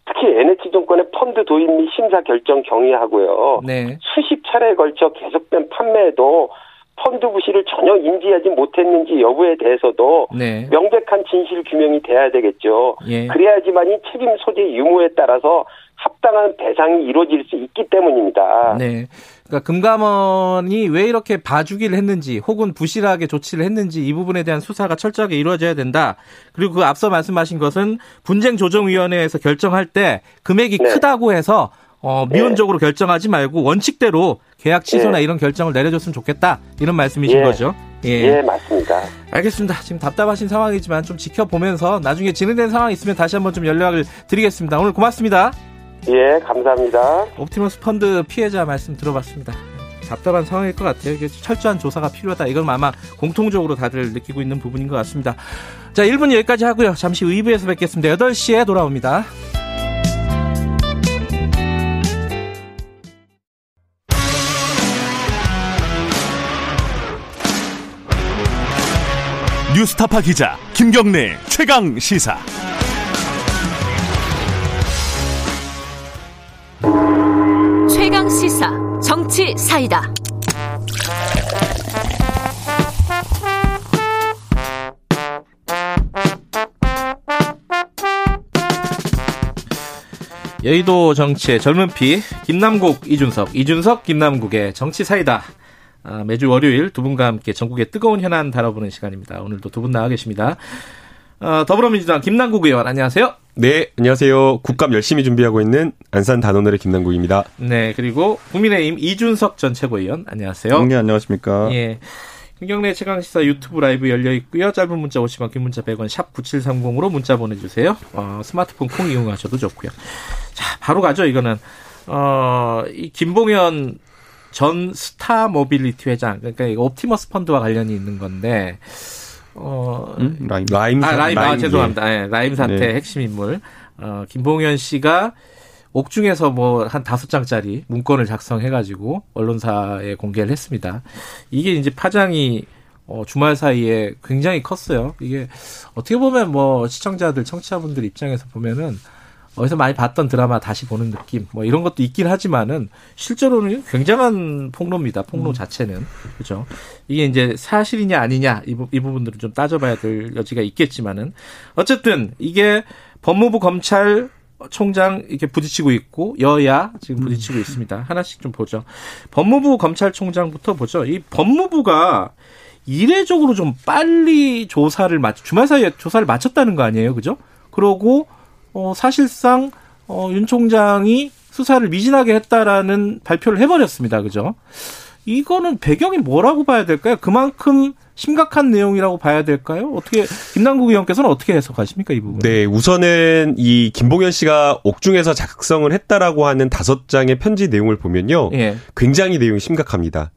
특히 NH증권의 펀드 도입 및 심사 결정 경위하고요. 네. 수십 차례에 걸쳐 계속된 판매에도 펀드 부실을 전혀 인지하지 못했는지 여부에 대해서도 네. 명백한 진실 규명이 돼야 되겠죠. 예. 그래야지만이 책임 소재 유무에 따라서 합당한 배상이 이루어질 수 있기 때문입니다. 네. 그러니까 금감원이 왜 이렇게 봐주기를 했는지 혹은 부실하게 조치를 했는지 이 부분에 대한 수사가 철저하게 이루어져야 된다. 그리고 그 앞서 말씀하신 것은 분쟁 조정 위원회에서 결정할 때 금액이 네. 크다고 해서 어, 미온적으로 결정하지 말고 원칙대로 계약 취소나 네. 이런 결정을 내려줬으면 좋겠다. 이런 말씀이신 예. 거죠. 예, 맞습니다. 알겠습니다. 지금 답답하신 상황이지만 좀 지켜보면서 나중에 진행된 상황 이 있으면 다시 한번 좀 연락을 드리겠습니다. 오늘 고맙습니다. 예, 감사합니다. 옵티머스 펀드 피해자 말씀 들어봤습니다. 답답한 상황일 것 같아요. 이게 철저한 조사가 필요하다. 이건 아마 공통적으로 다들 느끼고 있는 부분인 것 같습니다. 자, 1분 여기까지 하고요. 잠시 의부에서 뵙겠습니다. 8시에 돌아옵니다. 뉴스타파 기자 김경래 최강 시사. 시사 정치 사이다. 여의도 정치의 젊은 피 김남국 이준석 이준석 김남국의 정치 사이다. 아, 매주 월요일 두 분과 함께 전국의 뜨거운 현안 다뤄보는 시간입니다. 오늘도 두 분 나와 계십니다. 어, 더불어민주당 김남국 의원 안녕하세요. 네, 안녕하세요. 국감 열심히 준비하고 있는 안산 단원을의 김남국입니다. 네 그리고 국민의힘 이준석 전 최고위원 안녕하세요. 네, 안녕하십니까. 예. 김경래 최강시사 유튜브 라이브 열려 있고요. 짧은 문자 50원, 긴 문자 100원, 샵 9730으로 문자 보내주세요. 어, 스마트폰 콩 이용하셔도 좋고요. 자, 바로 가죠. 이거는 어, 이 김봉현 전 스타 모빌리티 회장, 그러니까 이거 옵티머스 펀드와 관련이 있는 건데, 어, 음, 라임. 라임. 아, 라임, 아, 라임, 죄송합니다. 예, 라임 사태 네. 핵심 인물. 어, 김봉현 씨가 옥중에서 뭐 한 다섯 장짜리 문건을 작성해가지고 언론사에 공개를 했습니다. 이게 이제 파장이 어, 주말 사이에 굉장히 컸어요. 이게 어떻게 보면 뭐 시청자들, 청취자분들 입장에서 보면은 어디서 많이 봤던 드라마 다시 보는 느낌, 뭐 이런 것도 있긴 하지만은 실제로는 굉장한 폭로입니다. 폭로 자체는 그렇죠. 이게 이제 사실이냐 아니냐 이, 부, 이 부분들은 좀 따져봐야 될 여지가 있겠지만은 어쨌든 이게 법무부 검찰 총장 이렇게 부딪히고 있고 여야 지금 부딪히고 있습니다. 하나씩 좀 보죠. 법무부 검찰총장부터 보죠. 이 법무부가 이례적으로 좀 빨리 조사를 마치 주말 사이에 조사를 마쳤다는 거 아니에요, 그죠? 그러고 어 사실상 어 윤 총장이 수사를 미진하게 했다라는 발표를 해버렸습니다. 그죠? 이거는 배경이 뭐라고 봐야 될까요? 그만큼 심각한 내용이라고 봐야 될까요? 어떻게 김남국 의원께서는 어떻게 해석하십니까 이 부분? 네, 우선은 이 김봉현 씨가 옥중에서 작성을 했다라고 하는 다섯 장의 편지 내용을 보면요, 예. 굉장히 내용이 심각합니다.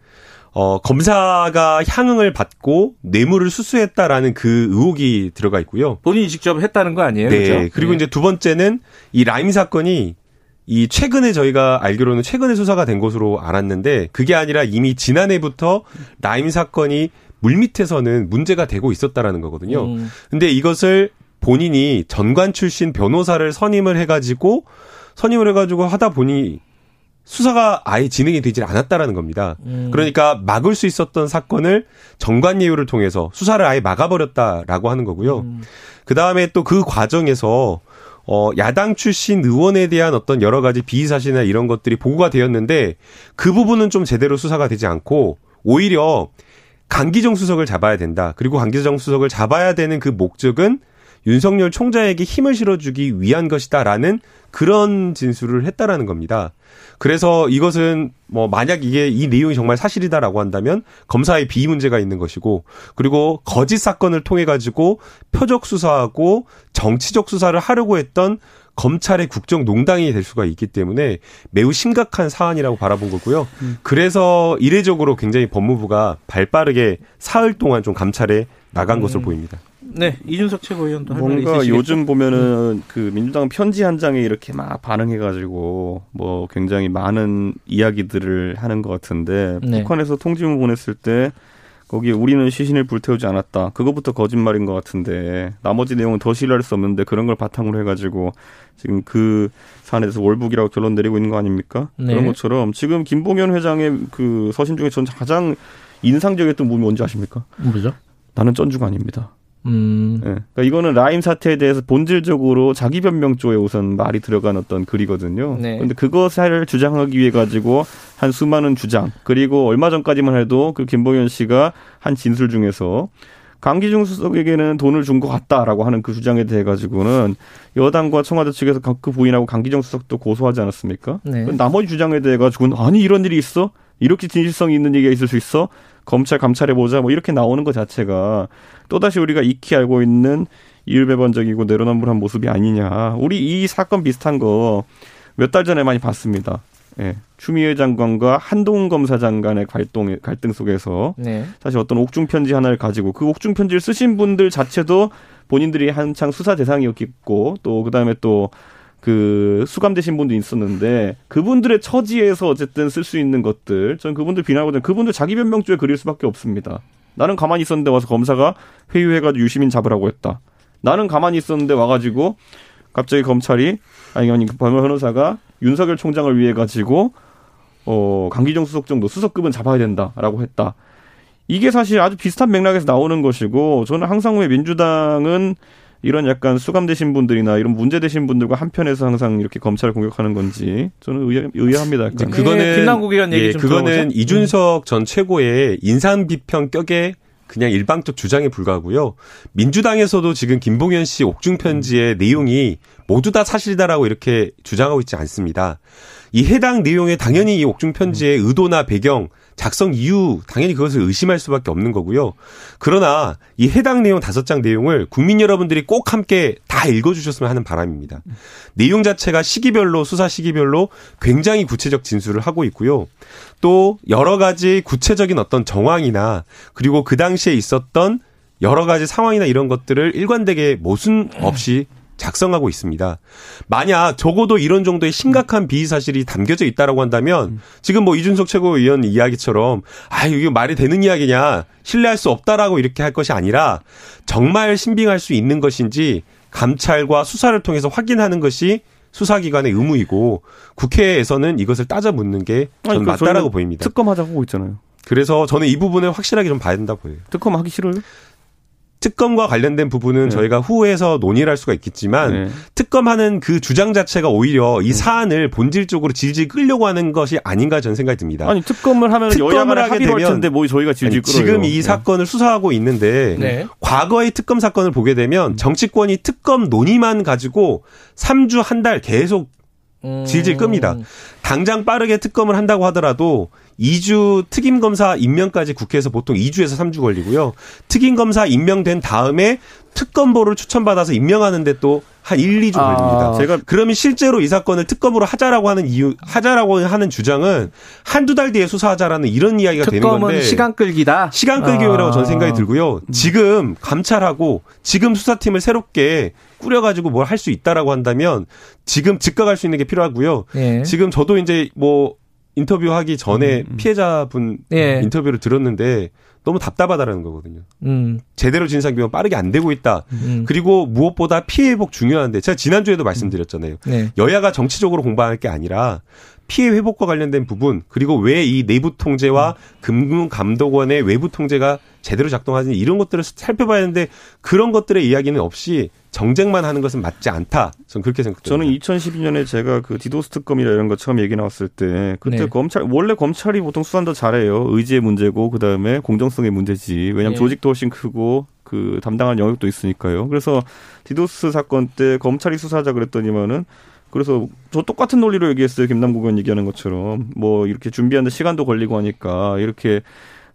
어, 검사가 향응을 받고 뇌물을 수수했다라는 그 의혹이 들어가 있고요. 본인이 직접 했다는 거 아니에요? 네. 그죠? 그리고 예. 이제 두 번째는 이 라임 사건이 이 최근에 저희가 알기로는 최근에 수사가 된 것으로 알았는데 그게 아니라 이미 지난해부터 라임 사건이 물밑에서는 문제가 되고 있었다라는 거거든요. 음. 근데 이것을 본인이 전관 출신 변호사를 선임을 해가지고 선임을 해가지고 하다 보니 수사가 아예 진행이 되질 않았다라는 겁니다. 음. 그러니까 막을 수 있었던 사건을 정관 예우를 통해서 수사를 아예 막아버렸다라고 하는 거고요. 음. 그 다음에 또 그 과정에서 어 야당 출신 의원에 대한 어떤 여러 가지 비위 사실이나 이런 것들이 보고가 되었는데 그 부분은 좀 제대로 수사가 되지 않고 오히려 강기정 수석을 잡아야 된다. 그리고 강기정 수석을 잡아야 되는 그 목적은 윤석열 총장에게 힘을 실어주기 위한 것이다라는 그런 진술을 했다라는 겁니다. 그래서 이것은 뭐 만약 이게 이 내용이 정말 사실이다라고 한다면 검사의 비위 문제가 있는 것이고 그리고 거짓 사건을 통해 가지고 표적 수사하고 정치적 수사를 하려고 했던 검찰의 국정 농당이 될 수가 있기 때문에 매우 심각한 사안이라고 바라본 거고요. 그래서 이례적으로 굉장히 법무부가 발빠르게 사흘 동안 좀 감찰에 나간 것으로 보입니다. 네 이준석 최고위원도 뭔가 있으시겠죠? 요즘 보면은 그 민주당 편지 한 장에 이렇게 막 반응해가지고 뭐 굉장히 많은 이야기들을 하는 것 같은데 네. 북한에서 통지문 보냈을 때 거기에 우리는 시신을 불태우지 않았다. 그것부터 거짓말인 것 같은데 나머지 내용은 더 신뢰할 수 없는데 그런 걸 바탕으로 해가지고 지금 그 사안에 대해서 월북이라고 결론 내리고 있는 거 아닙니까? 네. 그런 것처럼 지금 김봉현 회장의 그 서신 중에 전 가장 인상적이었던 부분이 뭔지 아십니까? 뭐죠? 나는 쩐주가 아닙니다. 음. 예. 그러니까 이거는 라임 사태에 대해서 본질적으로 자기 변명 쪽에 우선 말이 들어간 어떤 글이거든요. 네. 그런데 그것을 주장하기 위해 가지고 한 수많은 주장 그리고 얼마 전까지만 해도 그 김봉현 씨가 한 진술 중에서 강기중 수석에게는 돈을 준 것 같다라고 하는 그 주장에 대해 가지고는 여당과 청와대 측에서 그 부인하고 강기정 수석도 고소하지 않았습니까? 네. 나머지 주장에 대해 가지고는 아니 이런 일이 있어? 이렇게 진실성이 있는 얘기가 있을 수 있어? 검찰 감찰해 보자 뭐 이렇게 나오는 것 자체가 또다시 우리가 익히 알고 있는 이율배반적이고 내로남불한 모습이 아니냐. 우리 이 사건 비슷한 거 몇 달 전에 많이 봤습니다. 예. 추미애 장관과 한동훈 검사장 간의 갈등, 갈등 속에서 네. 사실 어떤 옥중 편지 하나를 가지고 그 옥중 편지를 쓰신 분들 자체도 본인들이 한창 수사 대상이었겠고 또 그다음에 또 그 수감되신 분도 있었는데 그분들의 처지에서 어쨌든 쓸 수 있는 것들 저는 그분들 비난하고 있는 그분들 자기 변명조에 그릴 수밖에 없습니다. 나는 가만히 있었는데 와서 검사가 회유해가지고 유시민 잡으라고 했다. 나는 가만히 있었는데 와가지고 갑자기 검찰이 아니 아니 그 변호사가 윤석열 총장을 위해 가지고 어 강기정 수석 정도 수석급은 잡아야 된다라고 했다. 이게 사실 아주 비슷한 맥락에서 나오는 것이고 저는 항상 왜 민주당은 이런 약간 수감되신 분들이나 이런 문제되신 분들과 한편에서 항상 이렇게 검찰을 공격하는 건지 저는 의아, 의아합니다. 이제 약간. 그거는 네, 김남국 의원 얘기 예, 좀 그거는 들어보죠. 음. 이준석 전 최고의 인상 비평 격의 그냥 일방적 주장에 불과하고요. 민주당에서도 지금 김봉현 씨 옥중 편지의 내용이 모두 다 사실이다라고 이렇게 주장하고 있지 않습니다. 이 해당 내용에 당연히 이 옥중 편지의 의도나 배경, 작성 이유 당연히 그것을 의심할 수밖에 없는 거고요. 그러나 이 해당 내용 다섯 장 내용을 국민 여러분들이 꼭 함께 다 읽어주셨으면 하는 바람입니다. 내용 자체가 시기별로 수사 시기별로 굉장히 구체적 진술을 하고 있고요. 또 여러 가지 구체적인 어떤 정황이나 그리고 그 당시에 있었던 여러 가지 상황이나 이런 것들을 일관되게 모순 없이 작성하고 있습니다. 만약 적어도 이런 정도의 심각한 비위 사실이 담겨져 있다라고 한다면 지금 뭐 이준석 최고위원 이야기처럼 아 이게 말이 되는 이야기냐 신뢰할 수 없다라고 이렇게 할 것이 아니라 정말 신빙할 수 있는 것인지 감찰과 수사를 통해서 확인하는 것이 수사기관의 의무이고 국회에서는 이것을 따져 묻는 게그 맞다라고 보입니다. 특검하자고 있잖아요. 그래서 저는 이 부분을 확실하게 좀 봐야 된다 보여요. 특검 하기 싫어요? 특검과 관련된 부분은 네. 저희가 후에서 논의를 할 수가 있겠지만 네. 특검하는 그 주장 자체가 오히려 이 사안을 본질적으로 질질 끌려고 하는 것이 아닌가 저는 생각이 듭니다. 아니 특검을 하면 특검을 하게 되면 텐데 뭐 저희가 질질 끌어요. 지금 이 네. 사건을 수사하고 있는데 네. 과거의 특검 사건을 보게 되면 정치권이 특검 논의만 가지고 3주 한 달 계속 음. 질질 끕니다. 당장 빠르게 특검을 한다고 하더라도 2주 특임 검사 임명까지 국회에서 보통 2주에서 3주 걸리고요. 특임 검사 임명된 다음에 특검보를 추천받아서 임명하는데 또 한 1, 2주 아. 걸립니다. 제가 그러면 실제로 이 사건을 특검으로 하자라고 하는 이유, 하자라고 하는 주장은 한두 달 뒤에 수사하자라는 이런 이야기가 되는 특검은 건데 시간 끌기다. 시간 끌기용이라고 아. 저는 생각이 들고요. 지금 감찰하고 지금 수사팀을 새롭게 꾸려 가지고 뭘 할 수 있다라고 한다면 지금 즉각 할 수 있는 게 필요하고요. 예. 지금 저도 이제 뭐 인터뷰하기 전에 피해자분 예. 인터뷰를 들었는데 너무 답답하다라는 거거든요. 음. 제대로 진상 규명 빠르게 안 되고 있다. 음. 그리고 무엇보다 피해 회복 중요한데 제가 지난주에도 말씀드렸잖아요. 네. 여야가 정치적으로 공방할 게 아니라 피해 회복과 관련된 부분 그리고 왜 이 내부 통제와 금융감독원의 외부 통제가 제대로 작동하는지 이런 것들을 살펴봐야 하는데 그런 것들의 이야기는 없이 정쟁만 하는 것은 맞지 않다. 저는 그렇게 생각합니다. 저는 2012년에 제가 그 디도스 특검이라 이런 거 처음 얘기 나왔을 때 그때 네. 검찰 원래 검찰이 보통 수사도 잘해요. 의지의 문제고 그다음에 공정성의 문제지. 왜냐하면 네. 조직도 훨씬 크고 그 담당한 영역도 있으니까요. 그래서 디도스 사건 때 검찰이 수사하자 그랬더니만은 그래서 저 똑같은 논리로 얘기했어요. 김남국 의원 얘기하는 것처럼 뭐 이렇게 준비하는데 시간도 걸리고 하니까 이렇게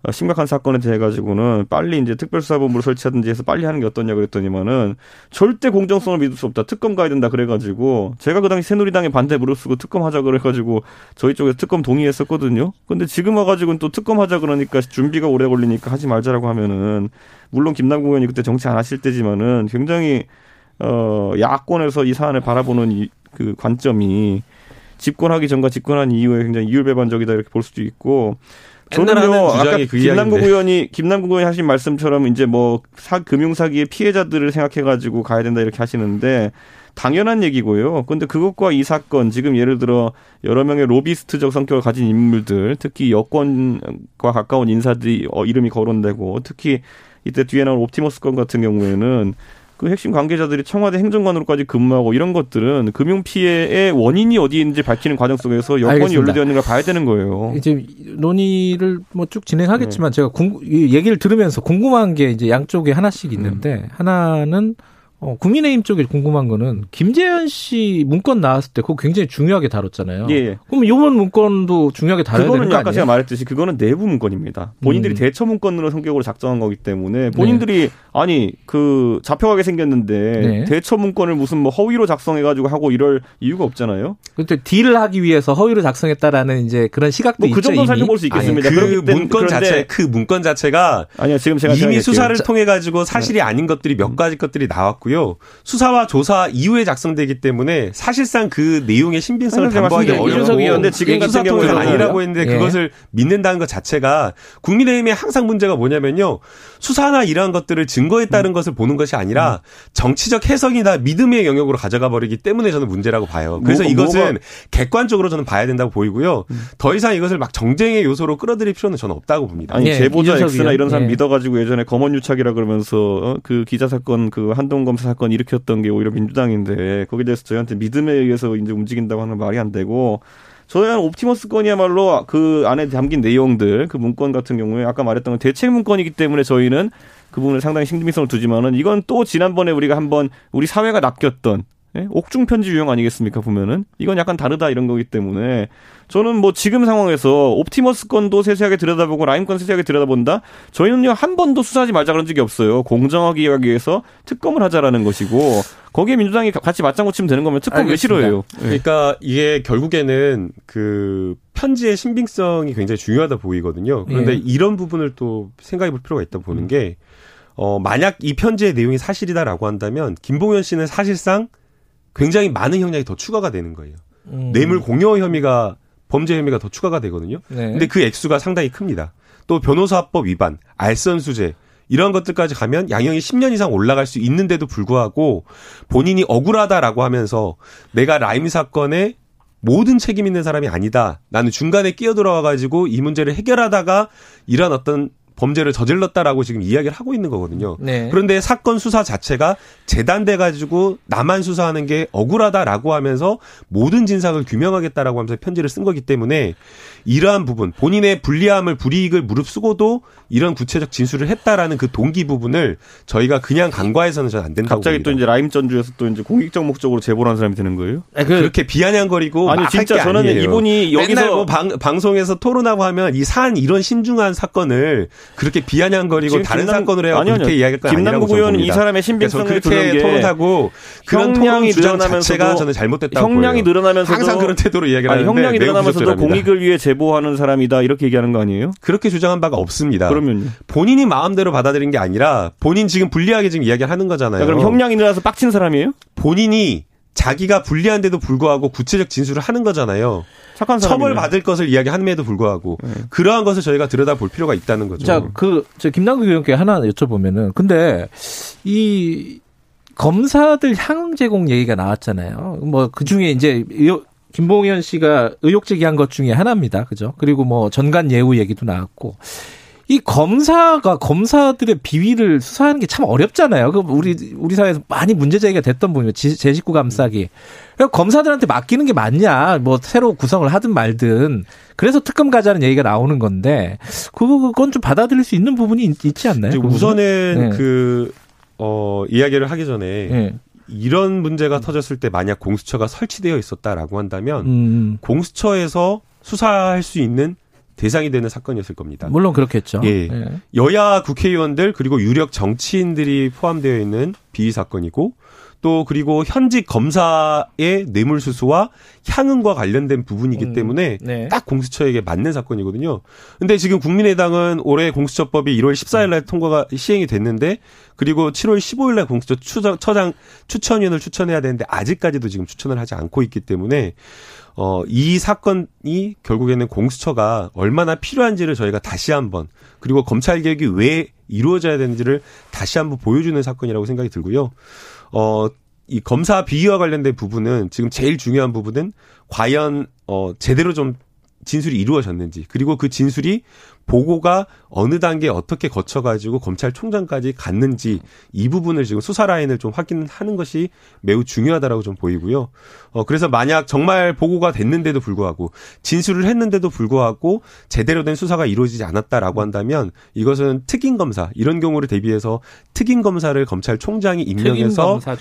어, 심각한 사건에 대해 가지고는 빨리 이제 특별수사본부를 설치하든지 해서 빨리 하는 게 어떠냐 그랬더니만은 절대 공정성을 믿을 수 없다. 특검 가야 된다 그래가지고 제가 그 당시 새누리당에 반대 무릅쓰고 특검 하자 그래가지고 저희 쪽에서 특검 동의했었거든요. 근데 지금 와가지고는 또 특검 하자 그러니까 준비가 오래 걸리니까 하지 말자라고 하면은 물론 김남국 의원이 그때 정치 안 하실 때지만은 굉장히 어 야권에서 이 사안을 바라보는 이, 그 관점이 집권하기 전과 집권한 이후에 굉장히 이율배반적이다 이렇게 볼 수도 있고 저는요 아까 그 김남국. 의원이 김남국 의원이 하신 말씀처럼 이제 뭐 사, 금융 사기의 피해자들을 생각해 가지고 가야 된다 이렇게 하시는데 당연한 얘기고요. 근데 그것과 이 사건 지금 예를 들어 여러 명의 로비스트적 성격을 가진 인물들 특히 여권과 가까운 인사들이 어, 이름이 거론되고 특히 이때 뒤에 나온 옵티머스 건 같은 경우에는 그 핵심 관계자들이 청와대 행정관으로까지 근무하고 이런 것들은 금융 피해의 원인이 어디 있는지 밝히는 과정 속에서 여건이 있는 걸 봐야 되는 거예요. 이제 논의를 뭐쭉 네. 진행하겠지만 제가 궁, 이 얘기를 들으면서 궁금한 게 이제 양쪽에 하나씩 음. 있는데 하나는 어, 국민의힘 쪽에 궁금한 거는 김재현 씨 문건 나왔을 때 그거 굉장히 중요하게 다뤘잖아요. 예, 예. 그럼 이번 문건도 중요하게 다뤄야 그거는 되는 거 아까 아니에요? 제가 말했듯이 그거는 내부 문건입니다. 본인들이 음. 대처 문건으로 성격으로 작성한 거기 때문에 본인들이 아니 그 잡혀가게 생겼는데 네. 대처 문건을 무슨 뭐 허위로 작성해가지고 하고 이럴 이유가 없잖아요. 근데 딜을 하기 위해서 허위로 작성했다라는 이제 그런 시각도 뭐그 있죠. 정도. 살펴볼 수 있겠습니다. 그 그렇기 때문에 문건 자체 그 문건 자체가 아니요 지금 제가 이미 생각할게요. 수사를 통해 가지고 사실이 아닌 것들이 몇 가지 것들이 나왔고 요. 수사와 조사 이후에 작성되기 때문에 사실상 그 내용의 신빙성을 담보하기 이준석 의원인데 지금 같은 수사 통해서 경우에는 아니라고 했는데 예. 그것을 믿는다는 것 자체가 국민의힘의 항상 문제가 뭐냐면요. 수사나 이러한 것들을 증거에 따른 것을 보는 것이 아니라 정치적 해석이나 믿음의 영역으로 가져가 버리기 때문에 저는 문제라고 봐요. 그래서 뭐가- 이것은 뭐가- 객관적으로 저는 봐야 된다고 보이고요. 더 이상 이것을 막 정쟁의 요소로 끌어들일 필요는 저는 없다고 봅니다. 아니 예, 제보자 X나. 이런 사람 예. 믿어가지고 예전에 검언 유착이라 그러면서 어, 그 기자 사건 그 한동 검사 사건 일으켰던 게 오히려 민주당인데 거기에 대해서 저희한테 믿음에 의해서 이제 움직인다고 하는 말이 안 되고 저희는 옵티머스 건이야말로 그 안에 담긴 내용들 그 문건 같은 경우에 아까 말했던 건 대책 문건이기 때문에 저희는 그 부분에 상당히 신빙성을 두지만은 이건 또 지난번에 우리가 한번 우리 사회가 낚였던 예? 옥중 편지 유형 아니겠습니까 보면은 이건 약간 다르다 이런 거기 때문에 저는 뭐 지금 상황에서 옵티머스 건도 세세하게 들여다보고 라임 건 세세하게 들여다본다 저희는요 한 번도 수사하지 말자 그런 적이 없어요 공정하게 하기 위해서 특검을 하자라는 것이고 거기에 민주당이 같이 맞장구 치면 되는 거면 특검 왜 알겠습니다. 싫어해요 예. 그러니까 이게 결국에는 그 편지의 신빙성이 굉장히 중요하다 보이거든요. 그런데 예. 이런 부분을 또 생각해 볼 필요가 있다 보는 게, 어, 만약 이 편지의 내용이 사실이다라고 한다면, 김봉현 씨는 사실상 굉장히 많은 형량이 더 추가가 되는 거예요. 음. 뇌물 공여 혐의가, 범죄 혐의가 더 추가가 되거든요. 네. 근데 그 액수가 상당히 큽니다. 또 변호사법 위반, 알선수재, 이런 것들까지 가면 양형이 10년 이상 올라갈 수 있는데도 불구하고 본인이 억울하다라고 하면서 내가 라임 사건에 모든 책임 있는 사람이 아니다. 나는 중간에 끼어들어와 가지고 이 문제를 해결하다가 이런 어떤 범죄를 저질렀다라고 지금 이야기를 하고 있는 거거든요. 네. 그런데 사건 수사 자체가 재단돼 가지고 나만 수사하는 게 억울하다라고 하면서 모든 진상을 규명하겠다라고 하면서 편지를 쓴 거기 때문에 이러한 부분 본인의 불리함을 불이익을 무릅쓰고도 이런 구체적 진술을 했다라는 그 동기 부분을 저희가 그냥 간과해서는 저는 안 된다고 갑자기 봅니다. 또 이제 라임 전주에서 또 이제 공익적 목적으로 제보를 한 사람이 되는 거예요? 그 렇게 비아냥거리고 아니, 막 진짜 저는 아니에요. 이분이 여기서- 뭐 방, 방송에서 토론하고 하면 이 사안 이런 신중한 사건을 그렇게 비아냥거리고 다른 김남- 사건을 해야 아니요, 그렇게. 이야기할 건 아니라고 김남국 저는 의원은 이 봅니다. 사람의 신빙성을 그렇게 두는 게 토론하고 그런 형량이 토론 주장 늘어나면서도 자체가 저는 잘못됐다고 형량이 보여요. 늘어나면서도 항상 그런 태도로 이야기를 아니, 하는데 형량이 늘어나면서도. 공익을 위해 제보하는 사람이다 이렇게 얘기하는 거 아니에요? 그렇게 주장한 바가 없습니다. 그러면요. 본인이 마음대로 받아들인 게 아니라 본인 지금 불리하게 지금 이야기를 하는 거잖아요. 야, 그럼 형량이 늘어나서 빡친 사람이에요? 본인이 자기가 불리한데도 불구하고 구체적 진술을 하는 거잖아요. 착한 사람이네. 처벌 받을 것을 이야기함에도 불구하고 그러한 것을 저희가 들여다볼 필요가 있다는 거죠. 자, 그, 저, 김남국 의원께 하나 여쭤보면은, 근데, 이, 검사들 향응 제공 얘기가 나왔잖아요. 뭐, 그 중에 이제, 김봉현 씨가 의혹 제기한 것 중에 하나입니다. 그죠? 그리고 뭐, 전관 예우 얘기도 나왔고. 이 검사가 검사들의 비위를 수사하는 게 참 어렵잖아요. 그 우리 우리 사회에서 많이 문제 제기가 됐던 부분이에요. 지- 제 식구 감싸기. 그러니까 검사들한테 맡기는 게 맞냐? 뭐 새로 구성을 하든 말든. 그래서 특검 가자는 얘기가 나오는 건데 그건 좀 받아들일 수 있는 부분이 있, 있지 않나요? 그 우선은? 네. 그, 어, 이야기를 하기 전에 네. 이런 문제가 터졌을 때 만약 공수처가 설치되어 있었다라고 한다면 음, 공수처에서 수사할 수 있는 대상이 되는 사건이었을 겁니다. 물론 그렇겠죠. 예. 예. 여야 국회의원들 그리고 유력 정치인들이 포함되어 있는 비위 사건이고 또 그리고 현직 검사의 뇌물수수와 향응과 관련된 부분이기 음, 때문에 네. 딱 공수처에게 맞는 사건이거든요. 근데 지금 국민의당은 올해 공수처법이 1월 14일 날 통과가 시행이 됐는데 그리고 7월 15일 날 공수처 추장, 처장 추천위원을 추천해야 되는데 아직까지도 지금 추천을 하지 않고 있기 때문에 어, 이 사건이 결국에는 공수처가 얼마나 필요한지를 저희가 다시 한번 그리고 검찰 개혁이 왜 이루어져야 되는지를 다시 한번 보여주는 사건이라고 생각이 들고요. 어, 이 검사 비위와 관련된 부분은 지금 제일 중요한 부분은 과연 어, 제대로 좀 진술이 이루어졌는지 그리고 그 진술이 보고가 어느 단계 어떻게 거쳐가지고 검찰총장까지 갔는지 이 부분을 지금 수사 라인을 좀 확인하는 것이 매우 중요하다라고 좀 보이고요. 어 그래서 만약 정말 보고가 됐는데도 불구하고 진술을 했는데도 불구하고 제대로 된 수사가 이루어지지 않았다라고 한다면 이것은 특임 검사 이런 경우를 대비해서 특임 검사를 검찰총장이 임명해서 검사.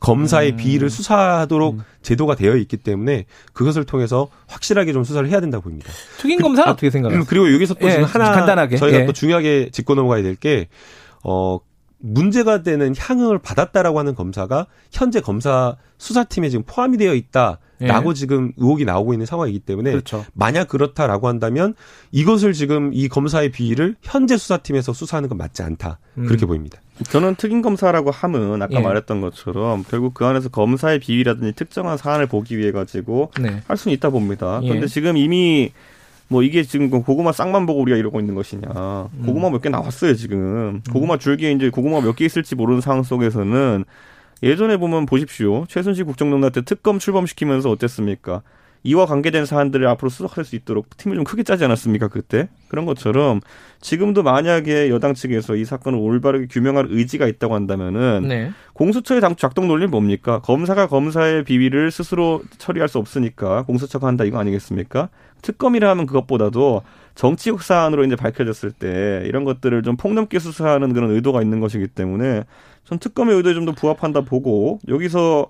검사의 음. 비위를 수사하도록 제도가 되어 있기 때문에 그것을 통해서 확실하게 좀 수사를 해야 된다고 봅니다. 특임 검사는 어떻게 생각하세요? 음, 그리고 여기서 또 예, 하나 간단하게. 저희가 예. 또 중요하게 짚고 넘어가야 될 게 어. 문제가 되는 향응을 받았다라고 하는 검사가 현재 검사 수사팀에 지금 포함이 되어 있다라고 예. 지금 의혹이 나오고 있는 상황이기 때문에 그렇죠. 만약 그렇다라고 한다면 이것을 지금 이 검사의 비위를 현재 수사팀에서 수사하는 건 맞지 않다 음. 그렇게 보입니다. 저는 특임 검사라고 함은 아까 예. 말했던 것처럼 결국 그 안에서 검사의 비위라든지 특정한 사안을 보기 위해 가지고 네. 할 수는 있다 봅니다. 예. 그런데 지금 이미 뭐 이게 지금 그 고구마 쌍만 보고 우리가 이러고 있는 것이냐. 음. 고구마 몇 개 나왔어요, 지금. 고구마 줄기에 이제 고구마 몇 개 있을지 모르는 상황 속에서는 예전에 보면 보십시오. 최순실 국정농단 때 특검 출범시키면서 어땠습니까? 이와 관계된 사안들을 앞으로 수석할 수 있도록 팀을 좀 크게 짜지 않았습니까, 그때? 그런 것처럼 지금도 만약에 여당 측에서 이 사건을 올바르게 규명할 의지가 있다고 한다면은 네. 공수처의 당 작동 논리는 뭡니까? 검사가 검사의 비위를 스스로 처리할 수 없으니까 공수처가 한다 이거 아니겠습니까? 특검이라 하면 그것보다도 정치적 사안으로 이제 밝혀졌을 때 이런 것들을 좀 폭넓게 수사하는 그런 의도가 있는 것이기 때문에 전 특검의 의도에 좀 더 부합한다 보고 여기서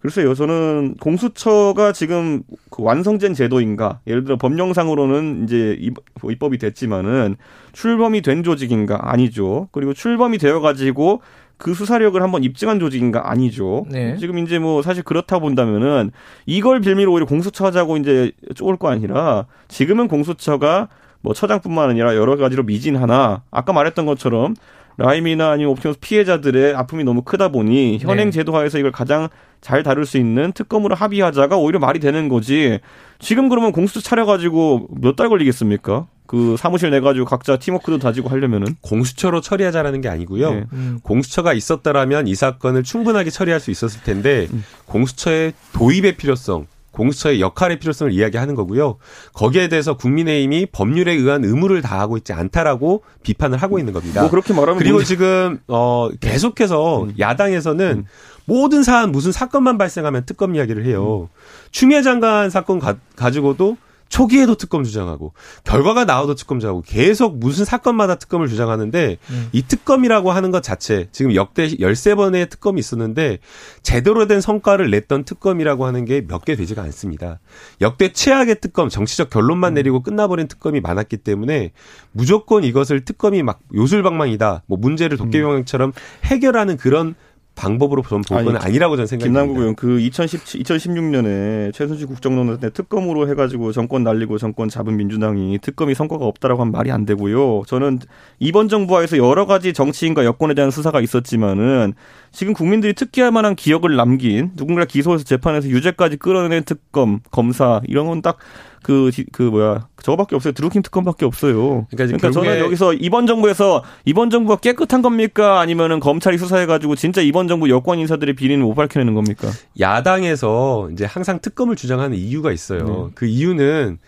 글쎄요, 저는 공수처가 지금 그 완성된 제도인가? 예를 들어 법령상으로는 이제 입- 입법이 됐지만은 출범이 된 조직인가? 아니죠. 그리고 출범이 되어가지고 그 수사력을 한번 입증한 조직인가? 아니죠. 네. 지금 이제 뭐 사실 그렇다 본다면은 이걸 빌미로 오히려 공수처 하자고 이제 쪼을 거 아니라 지금은 공수처가 뭐 처장뿐만 아니라 여러 가지로 미진하나 아까 말했던 것처럼 라임이나 아니면 옵티머스 피해자들의 아픔이 너무 크다 보니 현행 네. 제도화에서 이걸 가장 잘 다룰 수 있는 특검으로 합의하자가 오히려 말이 되는 거지. 지금 그러면 공수처 차려가지고 몇 달 걸리겠습니까? 그 사무실 내 가지고 각자 팀워크도 다지고 하려면은. 공수처로 처리하자라는 게 아니고요. 네. 음. 공수처가 있었다라면 이 사건을 충분하게 처리할 수 있었을 텐데 음. 공수처의 도입의 필요성 공수처의 역할의 필요성을 이야기하는 거고요. 거기에 대해서 국민의힘이 법률에 의한 의무를 다하고 있지 않다라고 비판을 하고 있는 겁니다. 뭐 그렇게 말하면 그리고 문제- 지금 어 계속해서 야당에서는 모든 사안 무슨 사건만 발생하면 특검 이야기를 해요. 추미애 장관 사건 가, 가지고도 초기에도 특검 주장하고 결과가 나와도 특검 주장하고 계속 무슨 사건마다 특검을 주장하는데 이 특검이라고 하는 것 자체 지금 역대 13번의 특검이 있었는데 제대로 된 성과를 냈던 특검이라고 하는 게 몇 개 되지가 않습니다. 역대 최악의 특검 정치적 결론만 내리고 끝나버린 특검이 많았기 때문에 무조건 이것을 특검이 막 요술방망이다 뭐 문제를 도깨비방망이처럼 해결하는 그런 방법으로 저는 볼건 아니, 아니라고 저는 생각합니다. 김남국 의원 그 2017, 2016년에 최순실 국정농단 때 특검으로 해가지고 정권 날리고 정권 잡은 민주당이 특검이 성과가 없다라고 하면 말이 안 되고요. 저는 이번 정부하에서 여러 가지 정치인과 여권에 대한 수사가 있었지만은 지금 국민들이 특기할 만한 기억을 남긴 누군가 기소해서 재판에서 유죄까지 끌어낸 특검, 검사 이런 건 딱 그, 그, 뭐야. 저거밖에 없어요. 드루킹 특검밖에 없어요. 그러니까, 그러니까 저는 여기서 이번 정부에서 이번 정부가 깨끗한 겁니까? 아니면은 검찰이 수사해가지고 진짜 이번 정부 여권 인사들의 비리는 못 밝혀내는 겁니까? 야당에서 이제 항상 특검을 주장하는 이유가 있어요. 네. 그 이유는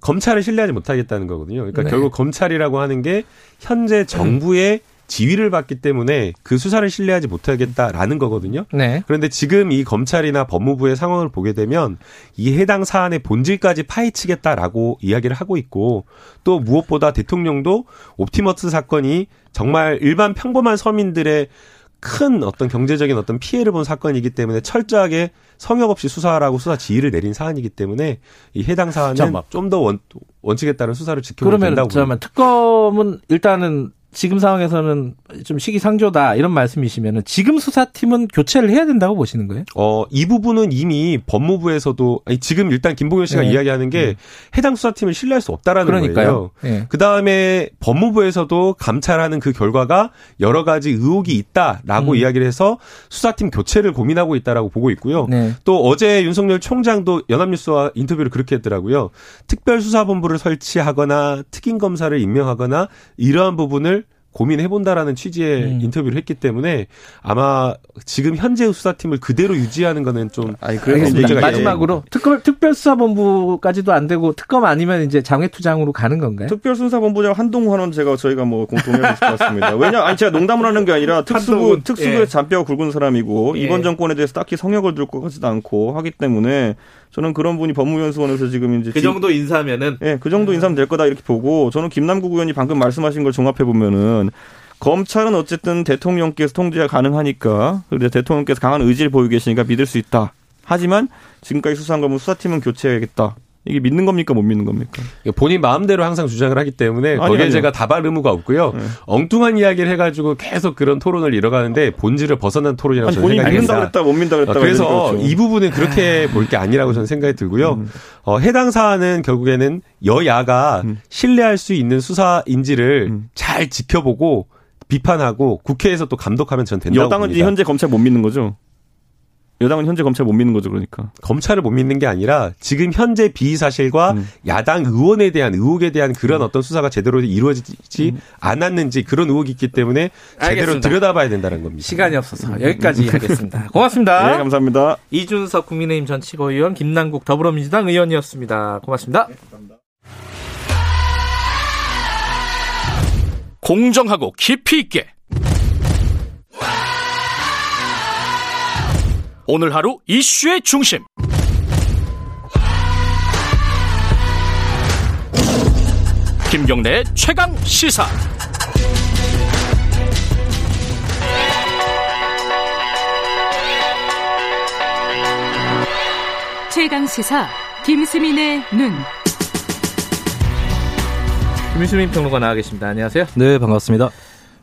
검찰을 신뢰하지 못하겠다는 거거든요. 그러니까 네. 결국 검찰이라고 하는 게 현재 정부의 지위를 받기 때문에 그 수사를 신뢰하지 못하겠다라는 거거든요. 네. 그런데 지금 이 검찰이나 법무부의 상황을 보게 되면 이 해당 사안의 본질까지 파헤치겠다라고 이야기를 하고 있고 또 무엇보다 대통령도 옵티머스 사건이 정말 일반 평범한 서민들의 큰 어떤 경제적인 어떤 피해를 본 사건이기 때문에 철저하게 성역 없이 수사하라고 수사 지휘를 내린 사안이기 때문에 이 해당 사안은. 좀 더 원, 원칙에 따른 수사를 지켜야 그러면 된다고 잠깐만 특검은 일단은 지금 상황에서는 좀 시기상조다 이런 말씀이시면은 지금 수사팀은 교체를 해야 된다고 보시는 거예요? 어, 이 부분은 이미 법무부에서도, 아니, 지금 일단 김봉현 씨가 네. 이야기하는 게 해당 수사팀을 신뢰할 수 없다라는 그러니까요. 거예요. 예. 그 다음에 법무부에서도 감찰하는 그 결과가 여러 가지 의혹이 있다라고 음. 이야기를 해서 수사팀 교체를 고민하고 있다라고 보고 있고요. 네. 또 어제 윤석열 총장도 연합뉴스와 인터뷰를 그렇게 했더라고요. 특별수사본부를 설치하거나 특임 검사를 임명하거나 이러한 부분을 고민해본다라는 취지의 음. 인터뷰를 했기 때문에 아마 지금 현재의 수사팀을 그대로 유지하는 거는 좀 아니, 그래서 마지막으로 특검 특별수사본부까지도 안 되고 특검 아니면 이제 장외투장으로 가는 건가요? 특별수사본부장 한동훈은 제가 저희가 뭐될것 같습니다. 왜냐, 아니 제가 농담을 하는 게 아니라 특수부 한동훈, 특수부에 예. 잔뼈가 굵은 사람이고 예. 이번 정권에 대해서 딱히 성역을 둘 것 같지도 않고 하기 때문에 저는 그런 분이 법무연수원에서 지금 이제 그 지- 정도 인사면은 예, 그 정도 인사면 될 거다 이렇게 보고 저는 김남국 의원이 방금 말씀하신 걸 종합해 보면은 검찰은 어쨌든 대통령께서 통제가 가능하니까 그리고 대통령께서 강한 의지를 보이고 계시니까 믿을 수 있다. 하지만 지금까지 수사한 거면 수사팀은 교체해야겠다. 이게 믿는 겁니까 못 믿는 겁니까? 본인 마음대로 항상 주장을 하기 때문에 아니, 거기에 아니요. 제가 답할 의무가 없고요. 네. 엉뚱한 이야기를 해가지고 계속 그런 토론을 이뤄가는데 본질을 벗어난 토론이라고 아니 저는 본인이 생각이 믿는다. 그랬다 못 믿는다 그랬다 어, 그래서 그렇죠. 이 부분은 그렇게 볼 게 아니라고 저는 생각이 들고요. 음. 어, 해당 사안은 결국에는 여야가 음. 신뢰할 수 있는 수사인지를 음. 잘 지켜보고 비판하고 국회에서 또 감독하면 전 된다고 여당은 봅니다. 현재 검찰 못 믿는 거죠. 여당은 현재 검찰 못 믿는 거죠, 그러니까. 검찰을 못 믿는 게 아니라 지금 현재 비의 사실과 음. 야당 의원에 대한 의혹에 대한 그런 어떤 수사가 제대로 이루어지지 않았는지 그런 의혹이 있기 때문에 제대로 알겠습니다. 들여다봐야 된다는 겁니다. 시간이 없어서 여기까지 하겠습니다. 고맙습니다. 네, 감사합니다. 이준석 국민의힘 전 최고위원 김남국 더불어민주당 의원이었습니다. 고맙습니다. 공정하고 깊이 있게 오늘 하루 이슈의 중심 김경래의 최강 시사 최강 시사 김수민의 눈. 김수민 평론가 나와 계십니다. 안녕하세요. 네, 반갑습니다.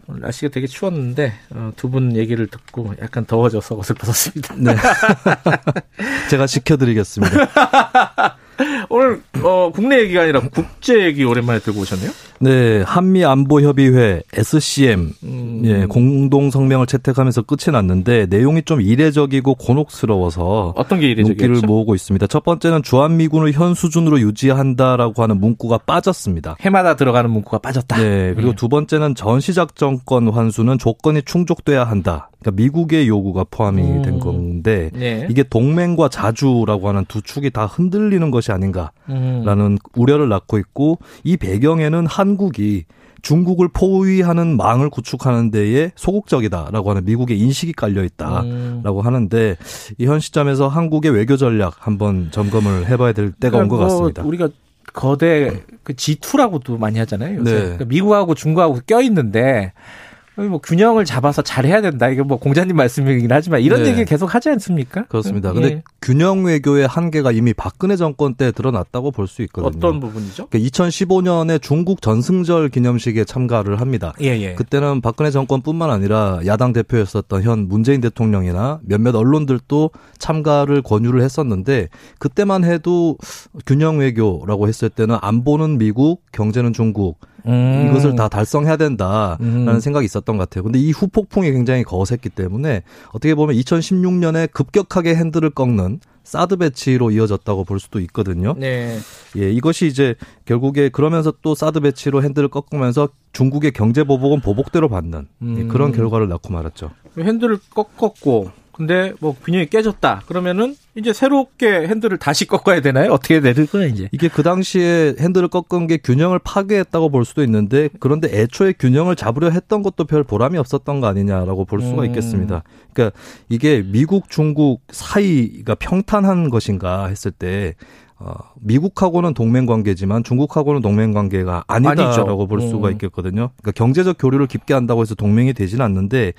오늘 날씨가 되게 추웠는데 어, 두분 얘기를 듣고 약간 더워져서 옷을 벗었습니다. 네. 제가 지켜드리겠습니다. 오늘 어, 국내 얘기가 아니라 국제 얘기 오랜만에 들고 오셨네요. 네, 한미 안보 협의회 SCM 음. 예, 공동 성명을 채택하면서 끝이 났는데 내용이 좀 이례적이고 곤혹스러워서 어떤 게 이례적이었죠? 눈길을 모으고 있습니다. 첫 번째는 주한미군을 현 수준으로 유지한다라고 하는 문구가 빠졌습니다. 해마다 들어가는 문구가 빠졌다. 네, 그리고 예. 두 번째는 전시작전권 환수는 조건이 충족돼야 한다. 그러니까 미국의 요구가 포함이 음. 된 건데 네. 이게 동맹과 자주라고 하는 두 축이 다 흔들리는 것이 아닌가라는 음. 우려를 낳고 있고 이 배경에는 한국이 중국을 포위하는 망을 구축하는 데에 소극적이다라고 하는 미국의 인식이 깔려 있다라고 음. 하는데 이 현 시점에서 한국의 외교 전략 한번 점검을 해봐야 될 때가 온것 그러니까 뭐 같습니다. 우리가 거대 그 G2라고도 많이 하잖아요. 요새. 네. 그러니까 미국하고 중국하고 껴 있는데 뭐 균형을 잡아서 잘해야 된다. 이게 뭐 공자님 말씀이긴 하지만 이런 네. 얘기 계속 하지 않습니까? 그렇습니다. 예. 근데 균형 외교의 한계가 이미 박근혜 정권 때 드러났다고 볼 수 있거든요. 어떤 부분이죠? 2015년에 중국 전승절 기념식에 참가를 합니다. 예, 예. 그때는 박근혜 정권뿐만 아니라 야당 대표였었던 현 문재인 대통령이나 몇몇 언론들도 참가를 권유를 했었는데 그때만 해도 균형 외교라고 했을 때는 안보는 미국, 경제는 중국 음. 이것을 다 달성해야 된다라는 음. 생각이 있었던 것 같아요. 근데 이 후폭풍이 굉장히 거셌기 때문에 어떻게 보면 2016년에 급격하게 핸들을 꺾는 사드 배치로 이어졌다고 볼 수도 있거든요. 네. 예, 이것이 이제 결국에 그러면서 또 사드 배치로 핸들을 꺾으면서 중국의 경제 보복은 보복대로 받는 예, 음. 그런 결과를 낳고 말았죠. 핸들을 꺾었고 근데 뭐 균형이 깨졌다. 그러면은 이제 새롭게 핸들을 다시 꺾어야 되나요? 어떻게 되는 거야 이제? 이게 그 당시에 핸들을 꺾은 게 균형을 파괴했다고 볼 수도 있는데 그런데 애초에 균형을 잡으려 했던 것도 별 보람이 없었던 거 아니냐라고 볼 수가 음. 있겠습니다. 그러니까 이게 미국 중국 사이가 평탄한 것인가 했을 때 어, 미국하고는 동맹 관계지만 중국하고는 동맹 관계가 아니다라고 아니죠. 볼 수가 음. 있겠거든요. 그러니까 경제적 교류를 깊게 한다고 해서 동맹이 되지는 않는데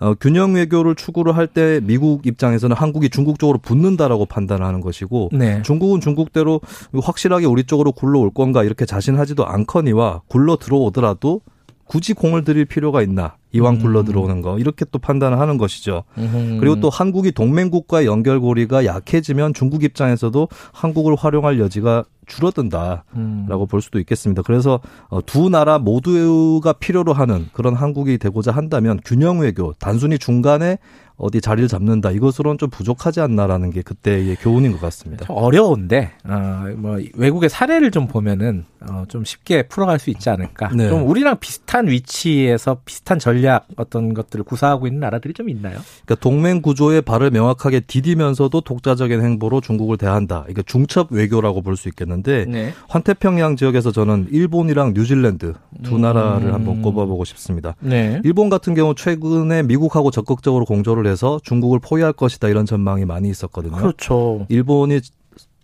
어, 균형 외교를 추구를 할 때 미국 입장에서는 한국이 중국 쪽으로 붙는다라고 판단하는 것이고 네. 중국은 중국대로 확실하게 우리 쪽으로 굴러올 건가 이렇게 자신하지도 않거니와 굴러 들어오더라도 굳이 공을 들일 필요가 있나 이왕 굴러 들어오는 거 이렇게 또 판단을 하는 것이죠. 음. 그리고 또 한국이 동맹국과의 연결고리가 약해지면 중국 입장에서도 한국을 활용할 여지가 줄어든다라고 음. 볼 수도 있겠습니다. 그래서 어, 두 나라 모두가 필요로 하는 그런 한국이 되고자 한다면 균형 외교 단순히 중간에 어디 자리를 잡는다 이것으로는 좀 부족하지 않나라는 게 그때의 교훈인 것 같습니다. 좀 어려운데 어, 뭐 외국의 사례를 좀 보면은 어, 좀 쉽게 풀어갈 수 있지 않을까. 네. 좀 우리랑 비슷한 위치에서 비슷한 전략 어떤 것들을 구사하고 있는 나라들이 좀 있나요? 그러니까 동맹 구조의 발을 명확하게 디디면서도 독자적인 행보로 중국을 대한다. 이게 중첩 외교라고 볼 수 있겠는데 네. 환태평양 지역에서 저는 일본이랑 뉴질랜드 두 음. 나라를 한번 꼽아보고 싶습니다. 네. 일본 같은 경우 최근에 미국하고 적극적으로 공조를 해서 중국을 포위할 것이다 이런 전망이 많이 있었거든요. 그렇죠. 일본이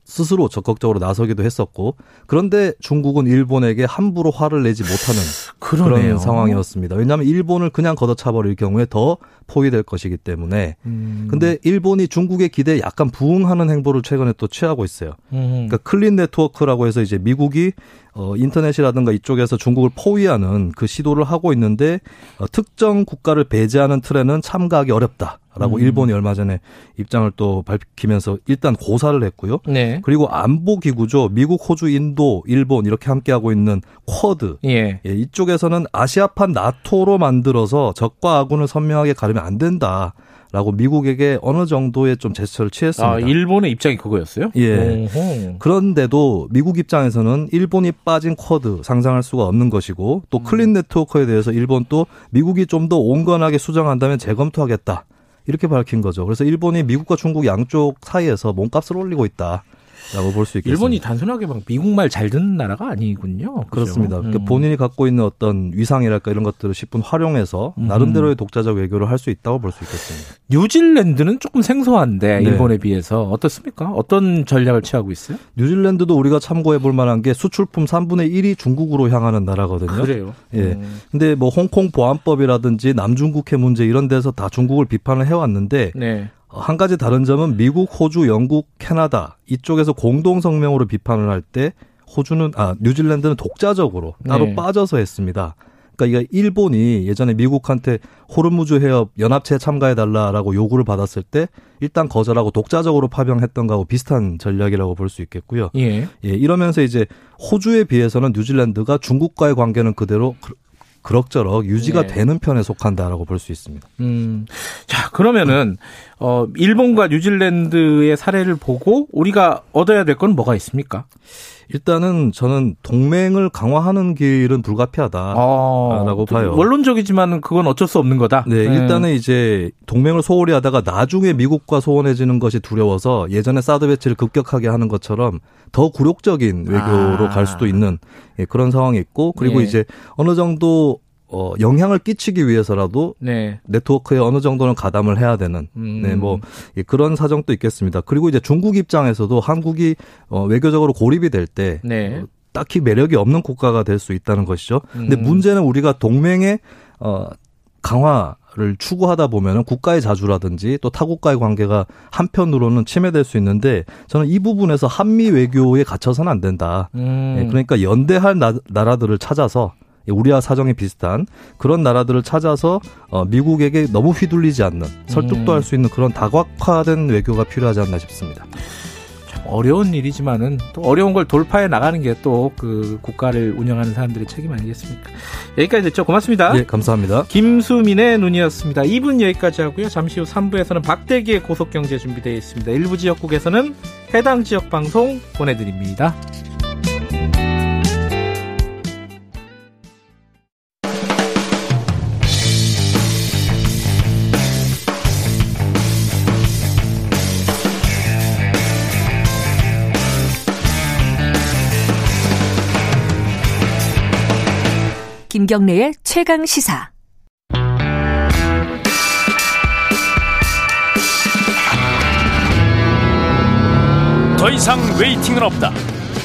스스로 적극적으로 나서기도 했었고 그런데 중국은 일본에게 함부로 화를 내지 못하는 그러네요. 그런 상황이었습니다. 왜냐하면 일본을 그냥 걷어차버릴 경우에 더 포위될 것이기 때문에 음. 근데 일본이 중국의 기대에 약간 부응하는 행보를 최근에 또 취하고 있어요. 음. 그러니까 클린 네트워크라고 해서 이제 미국이 어 인터넷이라든가 이쪽에서 중국을 포위하는 그 시도를 하고 있는데 어, 특정 국가를 배제하는 틀에는 참가하기 어렵다라고 음. 일본이 얼마 전에 입장을 또 밝히면서 일단 고사를 했고요. 네. 그리고 안보 기구죠. 미국, 호주, 인도, 일본 이렇게 함께 하고 있는 쿼드. 예. 예, 이쪽에서는 아시아판 나토로 만들어서 적과 아군을 선명하게 가르면 안 된다. 라고 미국에게 어느 정도의 좀 제스처를 취했습니다. 아, 일본의 입장이 그거였어요? 예. 오호. 그런데도 미국 입장에서는 일본이 빠진 쿼드 상상할 수가 없는 것이고 또 클린 네트워크에 대해서 일본 또 미국이 좀 더 온건하게 수정한다면 재검토하겠다. 이렇게 밝힌 거죠. 그래서 일본이 미국과 중국 양쪽 사이에서 몸값을 올리고 있다. 라고 볼 수 있겠습니다. 일본이 단순하게 막 미국 말 잘 듣는 나라가 아니군요. 그렇습니다. 그러니까 음. 본인이 갖고 있는 어떤 위상이랄까 이런 것들을 10분 활용해서 음. 나름대로의 독자적 외교를 할 수 있다고 볼 수 있겠습니다. 뉴질랜드는 조금 생소한데 네. 일본에 비해서 어떻습니까? 어떤 전략을 취하고 있어요? 뉴질랜드도 우리가 참고해 볼 만한 게 수출품 3분의 1이 중국으로 향하는 나라거든요. 그래요. 예. 음. 근데 뭐 홍콩 보안법이라든지 남중국해 문제 이런 데서 다 중국을 비판을 해왔는데 네. 한 가지 다른 점은 미국, 호주, 영국, 캐나다 이쪽에서 공동 성명으로 비판을 할 때 호주는 아 뉴질랜드는 독자적으로 따로 네. 빠져서 했습니다. 그러니까 이게 일본이 예전에 미국한테 호르무즈 해협 연합체에 참가해 달라라고 요구를 받았을 때 일단 거절하고 독자적으로 파병했던 거하고 비슷한 전략이라고 볼 수 있겠고요. 예. 예, 이러면서 이제 호주에 비해서는 뉴질랜드가 중국과의 관계는 그대로 그- 그럭저럭 유지가 네. 되는 편에 속한다라고 볼 수 있습니다. 음. 자, 그러면은 어 일본과 뉴질랜드의 사례를 보고 우리가 얻어야 될 건 뭐가 있습니까? 일단은 저는 동맹을 강화하는 길은 불가피하다라고 어, 봐요. 원론적이지만 그건 어쩔 수 없는 거다. 네, 예. 일단은 이제 동맹을 소홀히 하다가 나중에 미국과 소원해지는 것이 두려워서 예전에 사드 배치를 급격하게 하는 것처럼 더 굴욕적인 외교로 아. 갈 수도 있는 예, 그런 상황이 있고 그리고 예. 이제 어느 정도 어, 영향을 끼치기 위해서라도 네. 네트워크에 어느 정도는 가담을 해야 되는 음. 네, 뭐 예, 그런 사정도 있겠습니다. 그리고 이제 중국 입장에서도 한국이 어, 외교적으로 고립이 될때 네. 딱히 매력이 없는 국가가 될 수 있다는 것이죠. 근데 음. 문제는 우리가 동맹의 어 강화 를 추구하다 보면은 국가의 자주라든지 또 타국과의 관계가 한편으로는 침해될 수 있는데 저는 이 부분에서 한미 외교에 갇혀서는 안 된다. 음. 예, 그러니까 연대할 나, 나라들을 찾아서 예, 우리와 사정이 비슷한 그런 나라들을 찾아서 어, 미국에게 너무 휘둘리지 않는 설득도 음. 할수 있는 그런 다각화된 외교가 필요하지 않나 싶습니다. 참 어려운 일이지만은 또 어려운 걸 돌파해 나가는 게 또 그 국가를 운영하는 사람들의 책임 아니겠습니까? 여기까지 됐죠. 고맙습니다. 예, 감사합니다. 김수민의 눈이었습니다. 2분 여기까지 하고요. 잠시 후 3부에서는 박대기의 고속경제 준비되어 있습니다. 일부 지역국에서는 해당 지역 방송 보내드립니다. 김경래의 최강 시사. 더 이상 웨이팅은 없다.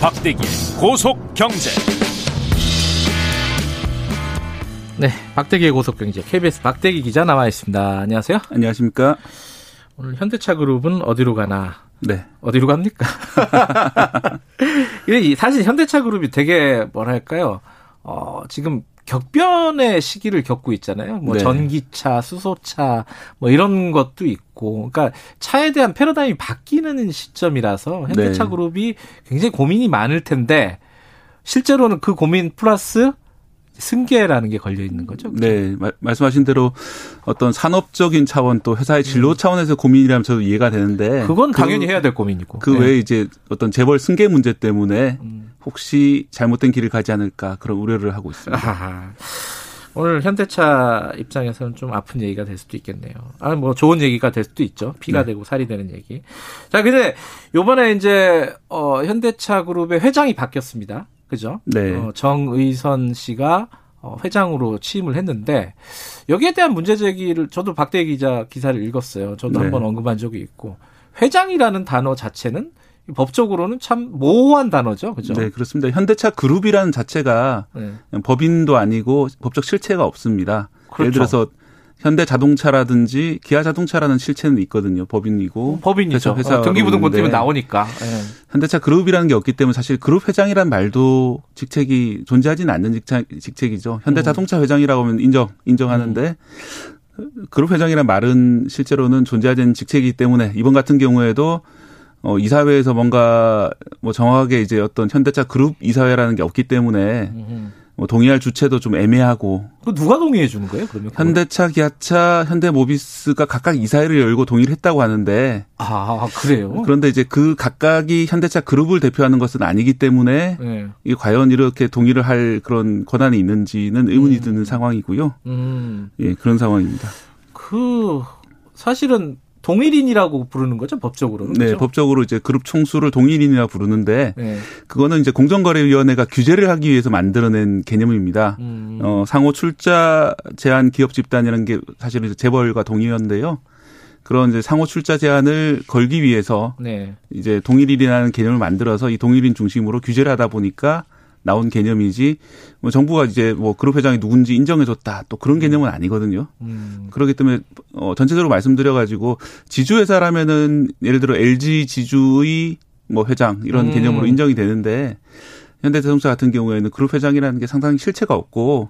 박대기의 고속 경제. 네, 박대기의 고속 경제 KBS 박대기 기자 나와 있습니다. 안녕하세요. 안녕하십니까? 오늘 현대차 그룹은 어디로 가나? 네. 어디로 갑니까? 사실 현대차 그룹이 되게 뭐랄까요? 어, 지금 격변의 시기를 겪고 있잖아요. 뭐 네. 전기차, 수소차 뭐 이런 것도 있고. 그러니까 차에 대한 패러다임이 바뀌는 시점이라서 현대차 네. 그룹이 굉장히 고민이 많을 텐데 실제로는 그 고민 플러스 승계라는 게 걸려 있는 거죠. 네, 마- 말씀하신 대로 어떤 산업적인 차원 또 회사의 진로 차원에서 고민이라면 저도 이해가 되는데 음. 그건 그- 당연히 해야 될 고민이고. 그 네. 외에 이제 어떤 재벌 승계 문제 때문에 음. 혹시 잘못된 길을 가지 않을까 그런 우려를 하고 있습니다. 아하. 오늘 현대차 입장에서는 좀 아픈 얘기가 될 수도 있겠네요. 아, 뭐 좋은 얘기가 될 수도 있죠. 피가 네. 되고 살이 되는 얘기. 자, 근데 요번에 이제 어 현대차 그룹의 회장이 바뀌었습니다. 그죠? 네. 어, 정의선 씨가 어, 회장으로 취임을 했는데 여기에 대한 문제 제기를 저도 박대 기자 기사를 읽었어요. 저도 네. 한번 언급한 적이 있고 회장이라는 단어 자체는 법적으로는 참 모호한 단어죠. 그죠? 네, 그렇습니다. 현대차 그룹이라는 자체가 네. 법인도 아니고 법적 실체가 없습니다. 그렇죠. 예를 들어서 현대 자동차라든지 기아 자동차라는 실체는 있거든요. 법인이고 법인이죠. 회사- 어, 등기부등본 있는데 나오니까. 예. 현대차 그룹이라는 게 없기 때문에 사실 그룹 회장이란 말도 직책이 존재하지는 않는 직책, 직책이죠. 현대 음. 자동차 회장이라고 하면 인정 인정하는데 그룹 회장이란 말은 실제로는 존재하지 않는 직책이기 때문에 이번 같은 경우에도 어, 이사회에서 뭔가 뭐 정확하게 이제 어떤 현대차 그룹 이사회라는 게 없기 때문에 음. 뭐 동의할 주체도 좀 애매하고 그 누가 동의해 주는 거예요? 그러면? 현대차, 기아차, 현대모비스가 각각 이사회를 열고 동의를 했다고 하는데 아 그래요? 그런데 이제 그 각각이 현대차 그룹을 대표하는 것은 아니기 때문에 네. 이게 과연 이렇게 동의를 할 그런 권한이 있는지는 의문이 드는 상황이고요. 음. 예, 그런 상황입니다. 그 사실은 동일인이라고 부르는 거죠 법적으로는. 네, 그죠? 법적으로 이제 그룹 총수를 동일인이라 부르는데 네. 그거는 이제 공정거래위원회가 규제를 하기 위해서 만들어낸 개념입니다. 음. 어, 상호 출자 제한 기업 집단이라는 게 사실은 이제 재벌과 동의원인데요. 그런 이제 상호 출자 제한을 걸기 위해서 네. 이제 동일인이라는 개념을 만들어서 이 동일인 중심으로 규제를 하다 보니까 나온 개념이지 뭐 정부가 이제 뭐 그룹 회장이 누군지 인정해줬다 또 그런 개념은 아니거든요. 음. 그렇기 때문에 어 전체적으로 말씀드려가지고 지주회사라면은 예를 들어 LG 지주의 뭐 회장 이런 음. 개념으로 인정이 되는데 현대자동차 같은 경우에는 그룹 회장이라는 게 상당히 실체가 없고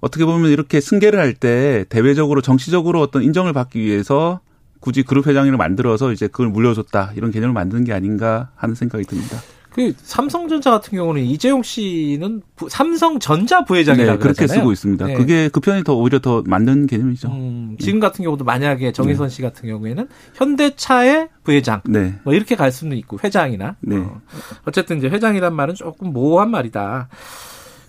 어떻게 보면 이렇게 승계를 할 때 대외적으로 정치적으로 어떤 인정을 받기 위해서 굳이 그룹 회장을 만들어서 이제 그걸 물려줬다 이런 개념을 만드는 게 아닌가 하는 생각이 듭니다. 그 삼성전자 같은 경우는 이재용 씨는 부, 삼성전자 부회장이라고 네, 그렇게. 쓰고 있습니다. 네. 그게 그 편이 더 오히려 더 맞는 개념이죠. 음, 지금 같은 경우도 만약에 정의선 씨 같은 경우에는 현대차의 부회장 네. 뭐 이렇게 갈 수는 있고 회장이나 네. 어. 어쨌든 이제 회장이란 말은 조금 모호한 말이다.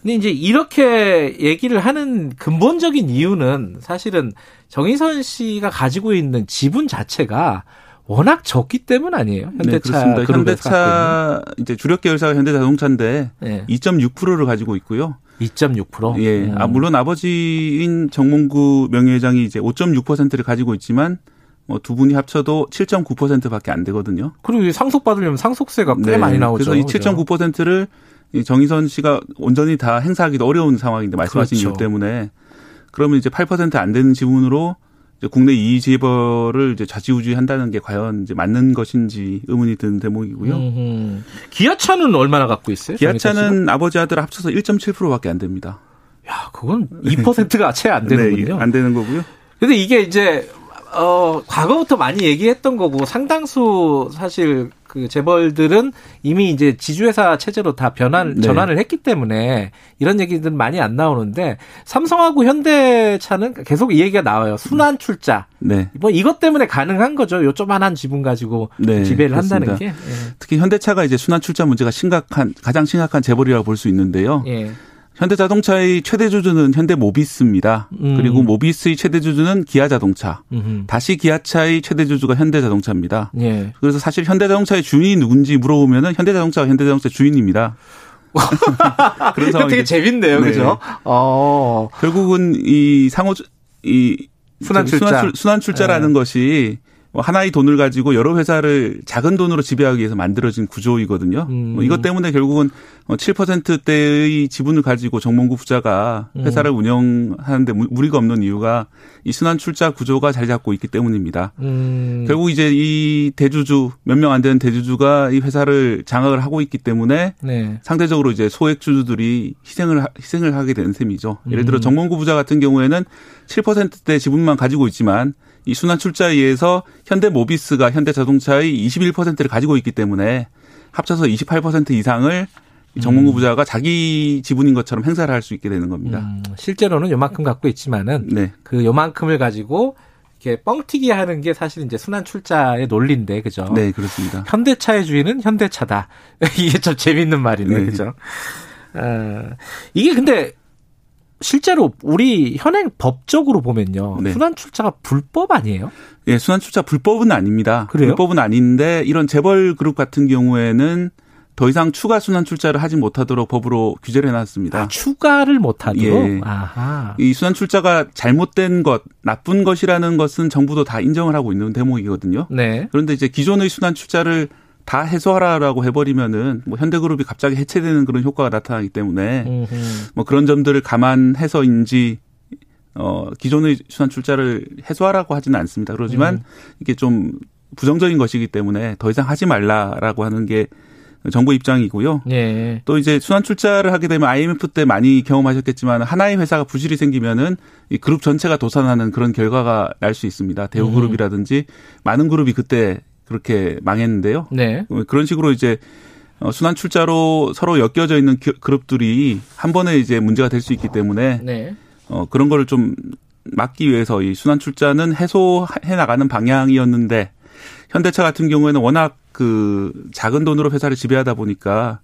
근데 이제 이렇게 얘기를 하는 근본적인 이유는 사실은 정의선 씨가 가지고 있는 지분 자체가 워낙 적기 때문 아니에요. 네, 현대차 그렇습니다. 그룹에서 갖고 현대차 이제 주력 계열사가 현대자동차인데 네. 2.6%를 가지고 있고요. 2.6%. 예. 음. 아, 물론 아버지인 정몽구 명예회장이 이제 5.6%를 가지고 있지만 뭐두 분이 합쳐도 7.9%밖에 안 되거든요. 그리고 상속 받으려면 상속세가 꽤 네. 많이 나오죠. 그래서 이 7.9%를 이 정의선 씨가 온전히 다 행사하기도 어려운 상황인데 말씀하신 그렇죠. 이유 때문에 그러면 이제 8%안 되는 지분으로 국내 이의 재벌을 이제 좌지우지한다는 게 과연 이제 맞는 것인지 의문이 드는 대목이고요. 음흠. 기아차는 얼마나 갖고 있어요? 기아차는 아버지 아들 합쳐서 1.7%밖에 안 됩니다. 야, 그건 2%가 채 안 되는군요. 네, 안 되는 거고요. 근데 이게 이제 어 과거부터 많이 얘기했던 거고 상당수 사실 그 재벌들은 이미 이제 지주회사 체제로 다 변환 네. 전환을 했기 때문에 이런 얘기들은 많이 안 나오는데 삼성하고 현대차는 계속 이 얘기가 나와요. 순환 출자. 네. 뭐 이것 때문에 가능한 거죠. 요 조만한 지분 가지고 네, 지배를 한다는 그렇습니다. 게. 특히 현대차가 이제 순환 출자 문제가 심각한 가장 심각한 재벌이라고 볼 수 있는데요. 예. 예. 현대자동차의 최대 주주는 현대모비스입니다. 음. 그리고 모비스의 최대 주주는 기아자동차. 음흠. 다시 기아차의 최대 주주가 현대자동차입니다. 예. 그래서 사실 현대자동차의 주인이 누군지 물어보면은 현대자동차가 현대자동차 주인입니다. 그런 이거 되게 상황이 재밌네요. 네. 그죠? 어. 결국은 이 상호 이 순환 출자. 순환, 출- 순환 출자라는 것이 뭐 하나의 돈을 가지고 여러 회사를 작은 돈으로 지배하기 위해서 만들어진 구조이거든요. 음. 뭐 이것 때문에 결국은 7%대의 지분을 가지고 정몽구 부자가 음. 회사를 운영하는데 무- 무리가 없는 이유가 이 순환 출자 구조가 자리 잡고 있기 때문입니다. 음. 결국 이제 이 대주주 몇 명 안 되는 대주주가 이 회사를 장악을 하고 있기 때문에 네. 상대적으로 이제 소액 주주들이 희생을 하- 희생을 하게 되는 셈이죠. 예를 들어 음. 정몽구 부자 같은 경우에는 7%대 지분만 가지고 있지만 이 순환 출자에 의해서 현대 모비스가 현대 자동차의 21%를 가지고 있기 때문에 합쳐서 28% 이상을 이 정몽구 부자가 자기 지분인 것처럼 행사를 할 수 있게 되는 겁니다. 음, 실제로는 요만큼 갖고 있지만은 네. 그 요만큼을 가지고 이렇게 뻥튀기 하는 게 사실 이제 순환 출자의 논리인데 그죠? 네, 그렇습니다. 현대차의 주인은 현대차다. 이게 좀 재밌는 말이네, 네. 그죠? 어, 이게 근데 실제로 우리 현행 법적으로 보면요, 네. 순환 출자가 불법 아니에요? 예, 순환 출자 불법은 아닙니다. 그래요? 불법은 아닌데 이런 재벌 그룹 같은 경우에는 더 이상 추가 순환 출자를 하지 못하도록 법으로 규제를 해놨습니다. 아, 추가를 못하도록. 예. 아하. 이 순환 출자가 잘못된 것, 나쁜 것이라는 것은 정부도 다 인정을 하고 있는 대목이거든요. 네. 그런데 이제 기존의 순환 출자를 다 해소하라라고 해버리면은 뭐 현대그룹이 갑자기 해체되는 그런 효과가 나타나기 때문에 음흠. 뭐 그런 점들을 감안해서인지 어 기존의 순환 출자를 해소하라고 하지는 않습니다. 그러지만 음. 이게 좀 부정적인 것이기 때문에 더 이상 하지 말라라고 하는 게 정부 입장이고요. 예. 또 이제 순환 출자를 하게 되면 IMF 때 많이 경험하셨겠지만 하나의 회사가 부실이 생기면은 이 그룹 전체가 도산하는 그런 결과가 날 수 있습니다. 대우그룹이라든지 많은 그룹이 그때 그렇게 망했는데요. 네. 그런 식으로 이제 어, 순환 출자로 서로 엮여져 있는 기- 그룹들이 한 번에 이제 문제가 될 수 있기 때문에 네. 어, 그런 거를 좀 막기 위해서 이 순환 출자는 해소해 나가는 방향이었는데 현대차 같은 경우에는 워낙 그 작은 돈으로 회사를 지배하다 보니까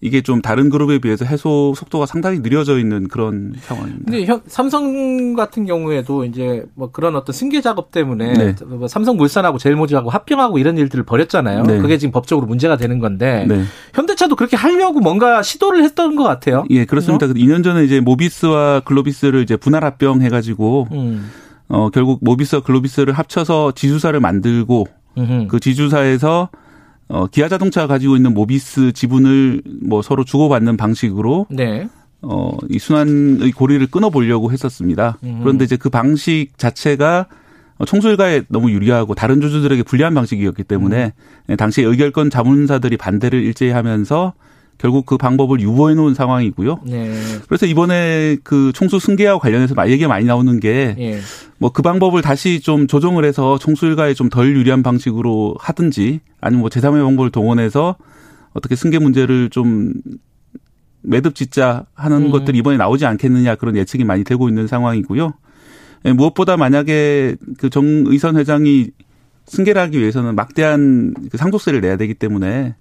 이게 좀 다른 그룹에 비해서 해소 속도가 상당히 느려져 있는 그런 상황입니다. 근데 현, 삼성 같은 경우에도 이제 뭐 그런 어떤 승계 작업 때문에 네. 뭐 삼성물산하고 제일모직하고 합병하고 이런 일들을 벌였잖아요. 네. 그게 지금 법적으로 문제가 되는 건데 네. 현대차도 그렇게 하려고 뭔가 시도를 했던 것 같아요. 예, 그렇습니다. 2년 전에 이제 모비스와 글로비스를 이제 분할 합병해가지고 음. 어 결국 모비스와 글로비스를 합쳐서 지주사를 만들고 그 지주사에서 어 기아 자동차가 가지고 있는 모비스 지분을 뭐 서로 주고받는 방식으로 네. 어 이 순환의 고리를 끊어 보려고 했었습니다. 음. 그런데 이제 그 방식 자체가 어, 총수일가에 너무 유리하고 다른 주주들에게 불리한 방식이었기 때문에 음. 당시 의결권 자문사들이 반대를 일제히 하면서 결국 그 방법을 유보해 놓은 상황이고요. 네. 그래서 이번에 그 총수 승계와 관련해서 얘기가 많이 나오는 게 예. 뭐그 방법을 다시 좀 조정을 해서 총수 일가에 좀 덜 유리한 방식으로 하든지 아니면 뭐 제3의 방법을 동원해서 어떻게 승계 문제를 좀 매듭 짓자 하는 음. 것들이 이번에 나오지 않겠느냐 그런 예측이 많이 되고 있는 상황이고요. 예, 무엇보다 만약에 그 정의선 회장이 승계를 하기 위해서는 막대한 그 상속세를 내야 되기 때문에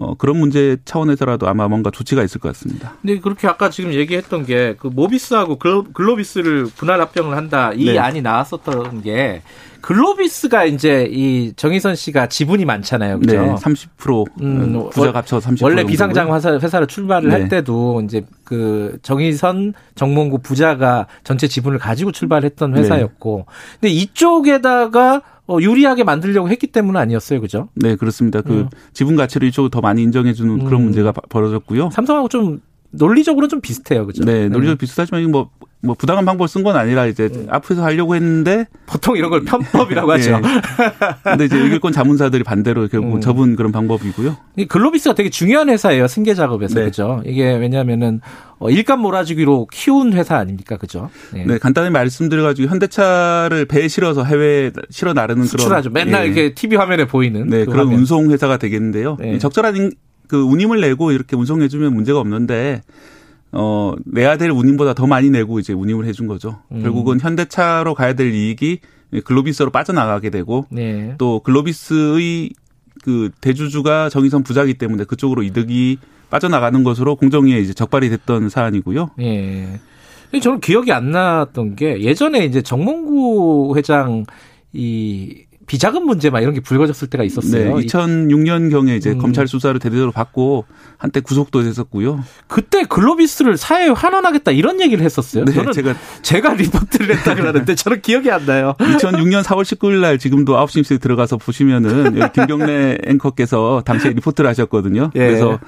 어, 그런 문제 차원에서라도 아마 뭔가 조치가 있을 것 같습니다. 근데 그렇게 아까 지금 얘기했던 게 그 모비스하고 글로, 글로비스를 분할 합병을 한다 이 네. 안이 나왔었던 게 글로비스가 이제 이 정희선 씨가 지분이 많잖아요, 그죠? 네, 30% 음, 부자 합쳐 30% 원래. 비상장 회사, 회사를 출발을 네. 할 때도 이제 그 정의선 정몽구 부자가 전체 지분을 가지고 출발했던 네. 회사였고, 근데 이쪽에다가 어, 유리하게 만들려고 했기 때문 아니었어요, 그죠? 네, 그렇습니다. 그 음. 지분 가치를 이쪽으로 더 많이 인정해주는 그런 음. 문제가 바- 벌어졌고요. 삼성하고 좀 논리적으로는 좀 비슷해요, 그죠? 네, 논리적 비슷하지만 이거 뭐, 뭐 부당한 방법을 쓴 건 아니라 이제 앞에서 하려고 했는데 보통 이런 걸 편법이라고 하죠. 예. 근데 이제 의결권 자문사들이 반대로 결국 음. 접은 그런 방법이고요. 이 글로비스가 되게 중요한 회사예요, 승계 작업에서 네. 그죠? 이게 왜냐하면은 어, 일감 몰아주기로 키운 회사 아닙니까, 그죠? 네. 네, 간단히 말씀드려가지고 현대차를 배에 실어서 해외에 실어 나르는 그런 수출하죠. 맨날 예. 이렇게 TV 화면에 보이는 네, 그 그런 화면. 운송 회사가 되겠는데요. 네. 이 적절한 인- 그 운임을 내고 이렇게 운송해주면 문제가 없는데 어 내야 될 운임보다 더 많이 내고 이제 운임을 해준 거죠. 음. 결국은 현대차로 가야 될 이익이 글로비스로 빠져나가게 되고 네. 또 글로비스의 그 대주주가 정의선 부자기 때문에 그쪽으로 이득이 빠져나가는 것으로 공정위에 이제 적발이 됐던 사안이고요. 예. 저는 기억이 안 났던 게 예전에 이제 정몽구 회장 이 비자금 문제 막 이런 게 불거졌을 때가 있었어요. 네, 이- 2006년 경에 이제 음. 검찰 수사를 대대로 받고 한때 구속도 됐었고요. 그때 글로비스를 사회에 환원하겠다 이런 얘기를 했었어요. 네, 저는 제가 제가 리포트를 했다 그러는데 저는 기억이 안 나요. 2006년 4월 19일 날 지금도 9시 뉴스에 들어가서 보시면은 김경래 앵커께서 당시에 리포트를 하셨거든요. 예. 그래서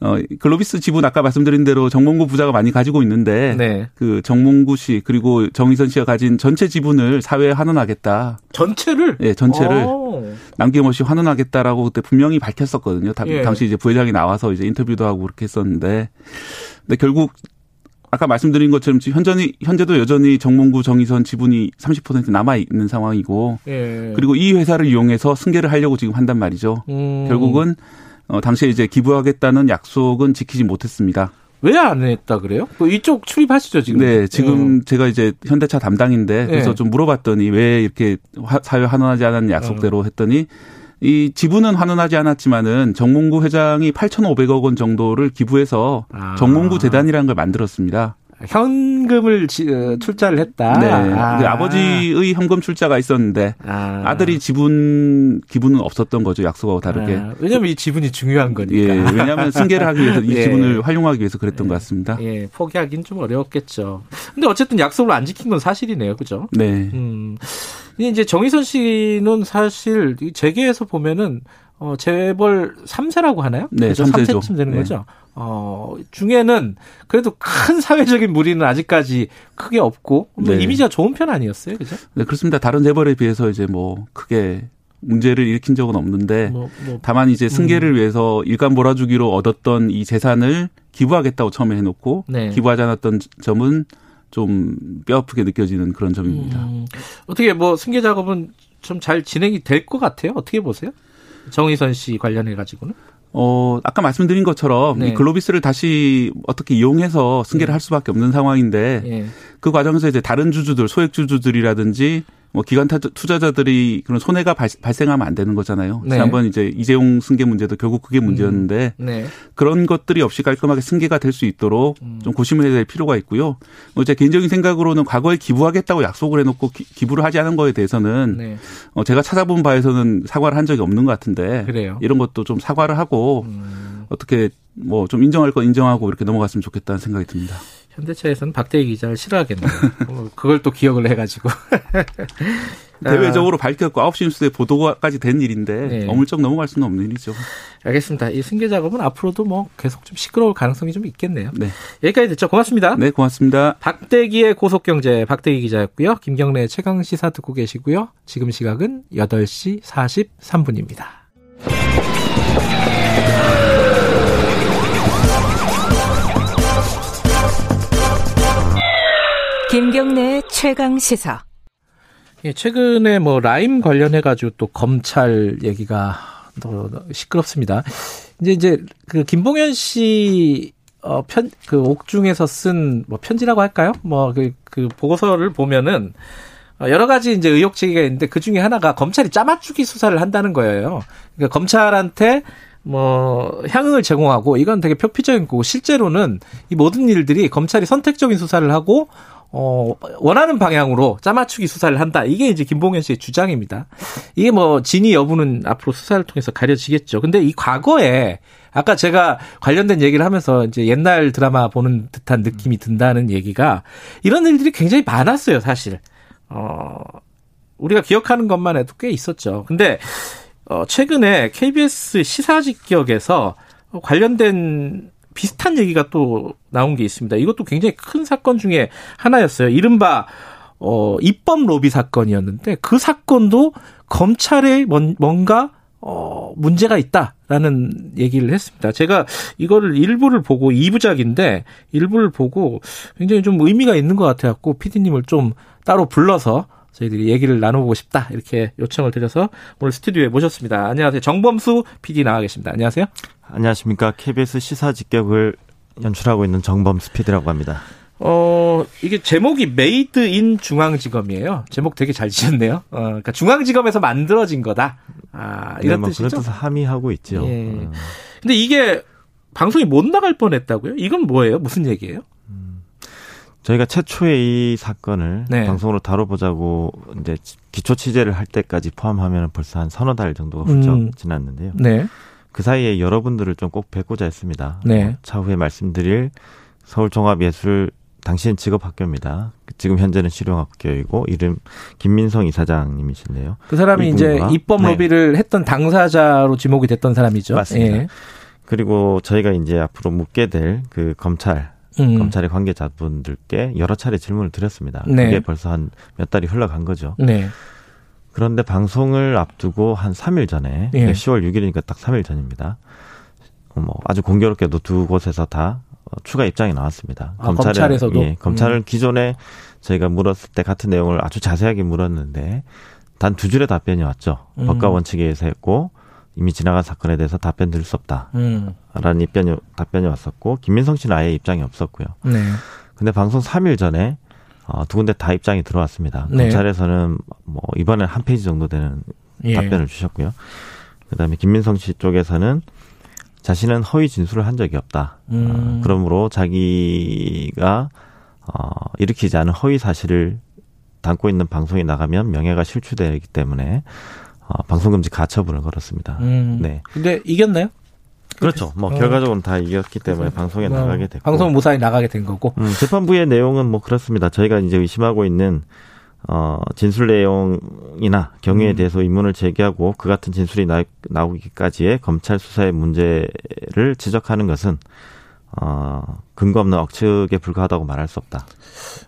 어 글로비스 지분 아까 말씀드린 대로 정몽구 부자가 많이 가지고 있는데 네. 그 정몽구 씨 그리고 정의선 씨가 가진 전체 지분을 사회에 환원하겠다. 전체를 예, 전체를 오. 남김없이 환원하겠다라고 그때 분명히 밝혔었거든요. 당, 예. 당시 이제 부회장이 나와서 이제 인터뷰도 하고 그렇게 했었는데, 근데 결국 아까 말씀드린 것처럼 지금 현전히 현재도 여전히 정몽구 정의선 지분이 30% 남아 있는 상황이고, 예. 그리고 이 회사를 이용해서 승계를 하려고 지금 한단 말이죠. 음. 결국은 어, 당시에 이제 기부하겠다는 약속은 지키지 못했습니다. 왜 안 했다 그래요? 그 이쪽 출입하시죠 지금? 네, 지금 제가 이제 현대차 담당인데 그래서 네. 좀 물어봤더니 왜 이렇게 화- 사회 환원하지 않은 어. 약속대로 했더니 이 지분은 환원하지 않았지만은 정몽구 회장이 8,500억 원 정도를 기부해서 아. 정몽구 재단이라는 걸 만들었습니다. 현금을 지- 어, 출자를 했다. 네. 아. 그 아버지의 현금 출자가 있었는데 아. 아들이 지분 기부는 없었던 거죠. 약속하고 다르게. 아, 왜냐면 이 지분이 중요한 거니까. 예, 왜냐하면 승계를 하기 위해서 이 예. 지분을 활용하기 위해서 그랬던 것 같습니다. 예, 포기하기는 좀 어려웠겠죠. 근데 어쨌든 약속을 안 지킨 건 사실이네요. 그죠? 네. 음. 이제 정의선 씨는 사실 이 재계에서 보면은 어 재벌 3세라고 하나요? 네, 그죠? 삼세죠. 3세쯤 되는 네. 거죠. 어, 중에는 그래도 큰 사회적인 무리는 아직까지 크게 없고 뭐 네. 이미지가 좋은 편 아니었어요. 그죠? 네, 그렇습니다. 다른 재벌에 비해서 이제 뭐 크게 문제를 일으킨 적은 없는데 뭐, 뭐 다만 이제 음. 승계를 위해서 일감 몰아주기로 얻었던 이 재산을 기부하겠다고 처음에 해놓고 네. 기부하지 않았던 점은 좀 뼈아프게 느껴지는 그런 점입니다. 음, 어떻게 뭐 승계 작업은 좀 잘 진행이 될 것 같아요. 어떻게 보세요? 정의선 씨 관련해 가지고는? 어, 아까 말씀드린 것처럼 네. 이 글로비스를 다시 어떻게 이용해서 승계를 할 수밖에 없는 상황인데 예. 그 과정에서 이제 다른 주주들, 소액 주주들이라든지 뭐 기관 타- 투자자들이 그런 손해가 발, 발생하면 안 되는 거잖아요. 네. 지난번 이제 이재용 승계 문제도 결국 그게 문제였는데 네. 그런 것들이 없이 깔끔하게 승계가 될 수 있도록 음. 좀 고심을 해야 될 필요가 있고요. 뭐 제 개인적인 생각으로는 과거에 기부하겠다고 약속을 해놓고 기, 부를 하지 않은 거에 대해서는 네. 어, 제가 찾아본 바에서는 사과를 한 적이 없는 것 같은데 그래요. 이런 것도 좀 사과를 하고 음. 어떻게 뭐 좀 인정할 건 인정하고 이렇게 넘어갔으면 좋겠다는 생각이 듭니다. 현대차에서는 박대기 기자를 싫어하겠네요. 어, 그걸 또 기억을 해가지고. 대외적으로 밝혔고 9시 뉴스에 보도까지 된 일인데 네. 어물쩍 넘어갈 수는 없는 일이죠. 알겠습니다. 이 승계 작업은 앞으로도 뭐 계속 좀 시끄러울 가능성이 좀 있겠네요. 네. 여기까지 듣죠. 고맙습니다. 네, 고맙습니다. 박대기의 고속경제 박대기 기자였고요. 김경래 최강 시사 듣고 계시고요. 지금 시각은 8시 43분입니다. 김경래 최강 시사. 예, 최근에 뭐 라임 관련해 가지고 또 검찰 얘기가 더 시끄럽습니다. 이제 이제 그 김봉현 씨 어, 편, 그 옥중에서 쓴 뭐 편지라고 할까요? 뭐 그 그 보고서를 보면은 어, 여러 가지 이제 의혹 제기가 있는데 그 중에 하나가 검찰이 짜맞추기 수사를 한다는 거예요. 그러니까 검찰한테 뭐 향응을 제공하고 이건 되게 표피적인 거고 실제로는 이 모든 일들이 검찰이 선택적인 수사를 하고 어 원하는 방향으로 짜맞추기 수사를 한다. 이게 이제 김봉현 씨의 주장입니다. 이게 뭐 진위 여부는 앞으로 수사를 통해서 가려지겠죠. 근데 이 과거에 아까 제가 관련된 얘기를 하면서 이제 옛날 드라마 보는 듯한 느낌이 든다는 얘기가 이런 일들이 굉장히 많았어요, 사실. 어 우리가 기억하는 것만 해도 꽤 있었죠. 근데 어 최근에 KBS 시사 직격에서 관련된 비슷한 얘기가 또 나온 게 있습니다. 이것도 굉장히 큰 사건 중에 하나였어요. 이른바 어 입법 로비 사건이었는데 그 사건도 검찰에 뭔가 어 문제가 있다라는 얘기를 했습니다. 제가 이거를 일부를 보고 2부작인데 일부를 보고 굉장히 좀 의미가 있는 것 같아 갖고 피디님을 좀 따로 불러서 저희들이 얘기를 나눠보고 싶다 이렇게 요청을 드려서 오늘 스튜디오에 모셨습니다. 안녕하세요. 정범수 PD 나와 계십니다. 안녕하세요. 안녕하십니까. KBS 시사 직격을 연출하고 있는 정범수 PD라고 합니다. 어, 이게 제목이 Made in 중앙지검이에요. 제목 되게 잘 지었네요. 어, 그러니까 중앙지검에서 만들어진 거다. 아, 이런 네, 뭐 뜻이죠. 뜻을 함의하고 있죠. 예. 어. 근데 이게 방송이 못 나갈 뻔했다고요? 이건 뭐예요? 무슨 얘기예요? 저희가 최초의 이 사건을 네. 방송으로 다뤄보자고 이제 기초 취재를 할 때까지 포함하면 벌써 한 서너 달 정도가 훌쩍 음. 지났는데요. 네. 그 사이에 여러분들을 좀 꼭 뵙고자 했습니다. 네. 어, 차후에 말씀드릴 서울종합예술 당시엔 직업학교입니다. 지금 현재는 실용학교이고 이름 김민성 이사장님이신데요. 그 사람이 이제 입법 네. 로비를 했던 당사자로 지목이 됐던 사람이죠. 맞습니다. 예. 그리고 저희가 이제 앞으로 묻게 될 그 검찰 음. 검찰의 관계자분들께 여러 차례 질문을 드렸습니다. 네. 그게 벌써 한 몇 달이 흘러간 거죠. 네. 그런데 방송을 앞두고 한 3일 전에 예. 10월 6일이니까 딱 3일 전입니다. 어, 뭐 아주 공교롭게도 두 곳에서 다 어, 추가 입장이 나왔습니다. 아, 검찰에 서도? 예, 검찰은 음. 기존에 저희가 물었을 때 같은 내용을 아주 자세하게 물었는데 단 두 줄의 답변이 왔죠. 음. 법과 원칙에 의해서 했고 이미 지나간 사건에 대해서 답변 드릴 수 없다. 음. 라는 입변이, 답변이 왔었고 김민성 씨는 아예 입장이 없었고요. 네. 근데 방송 3일 전에 어, 두 군데 다 입장이 들어왔습니다. 네. 검찰에서는 뭐 이번엔 한 페이지 정도 되는 예. 답변을 주셨고요. 그다음에 김민성 씨 쪽에서는 자신은 허위 진술을 한 적이 없다. 음. 어, 그러므로 자기가 어, 일으키지 않은 허위 사실을 담고 있는 방송에 나가면 명예가 실추되기 때문에 어, 방송금지 가처분을 걸었습니다. 음. 네. 근데 이겼나요? 그렇죠. 뭐 어. 결과적으로는 다 이겼기 때문에 방송에 뭐, 나가게 됐고. 방송 무사히 나가게 된 거고. 음, 재판부의 내용은 뭐 그렇습니다. 저희가 이제 의심하고 있는 어, 진술 내용이나 경위에 음. 대해서 의문을 제기하고 그 같은 진술이 나, 나오기까지의 검찰 수사의 문제를 지적하는 것은 어, 근거 없는 억측에 불과하다고 말할 수 없다.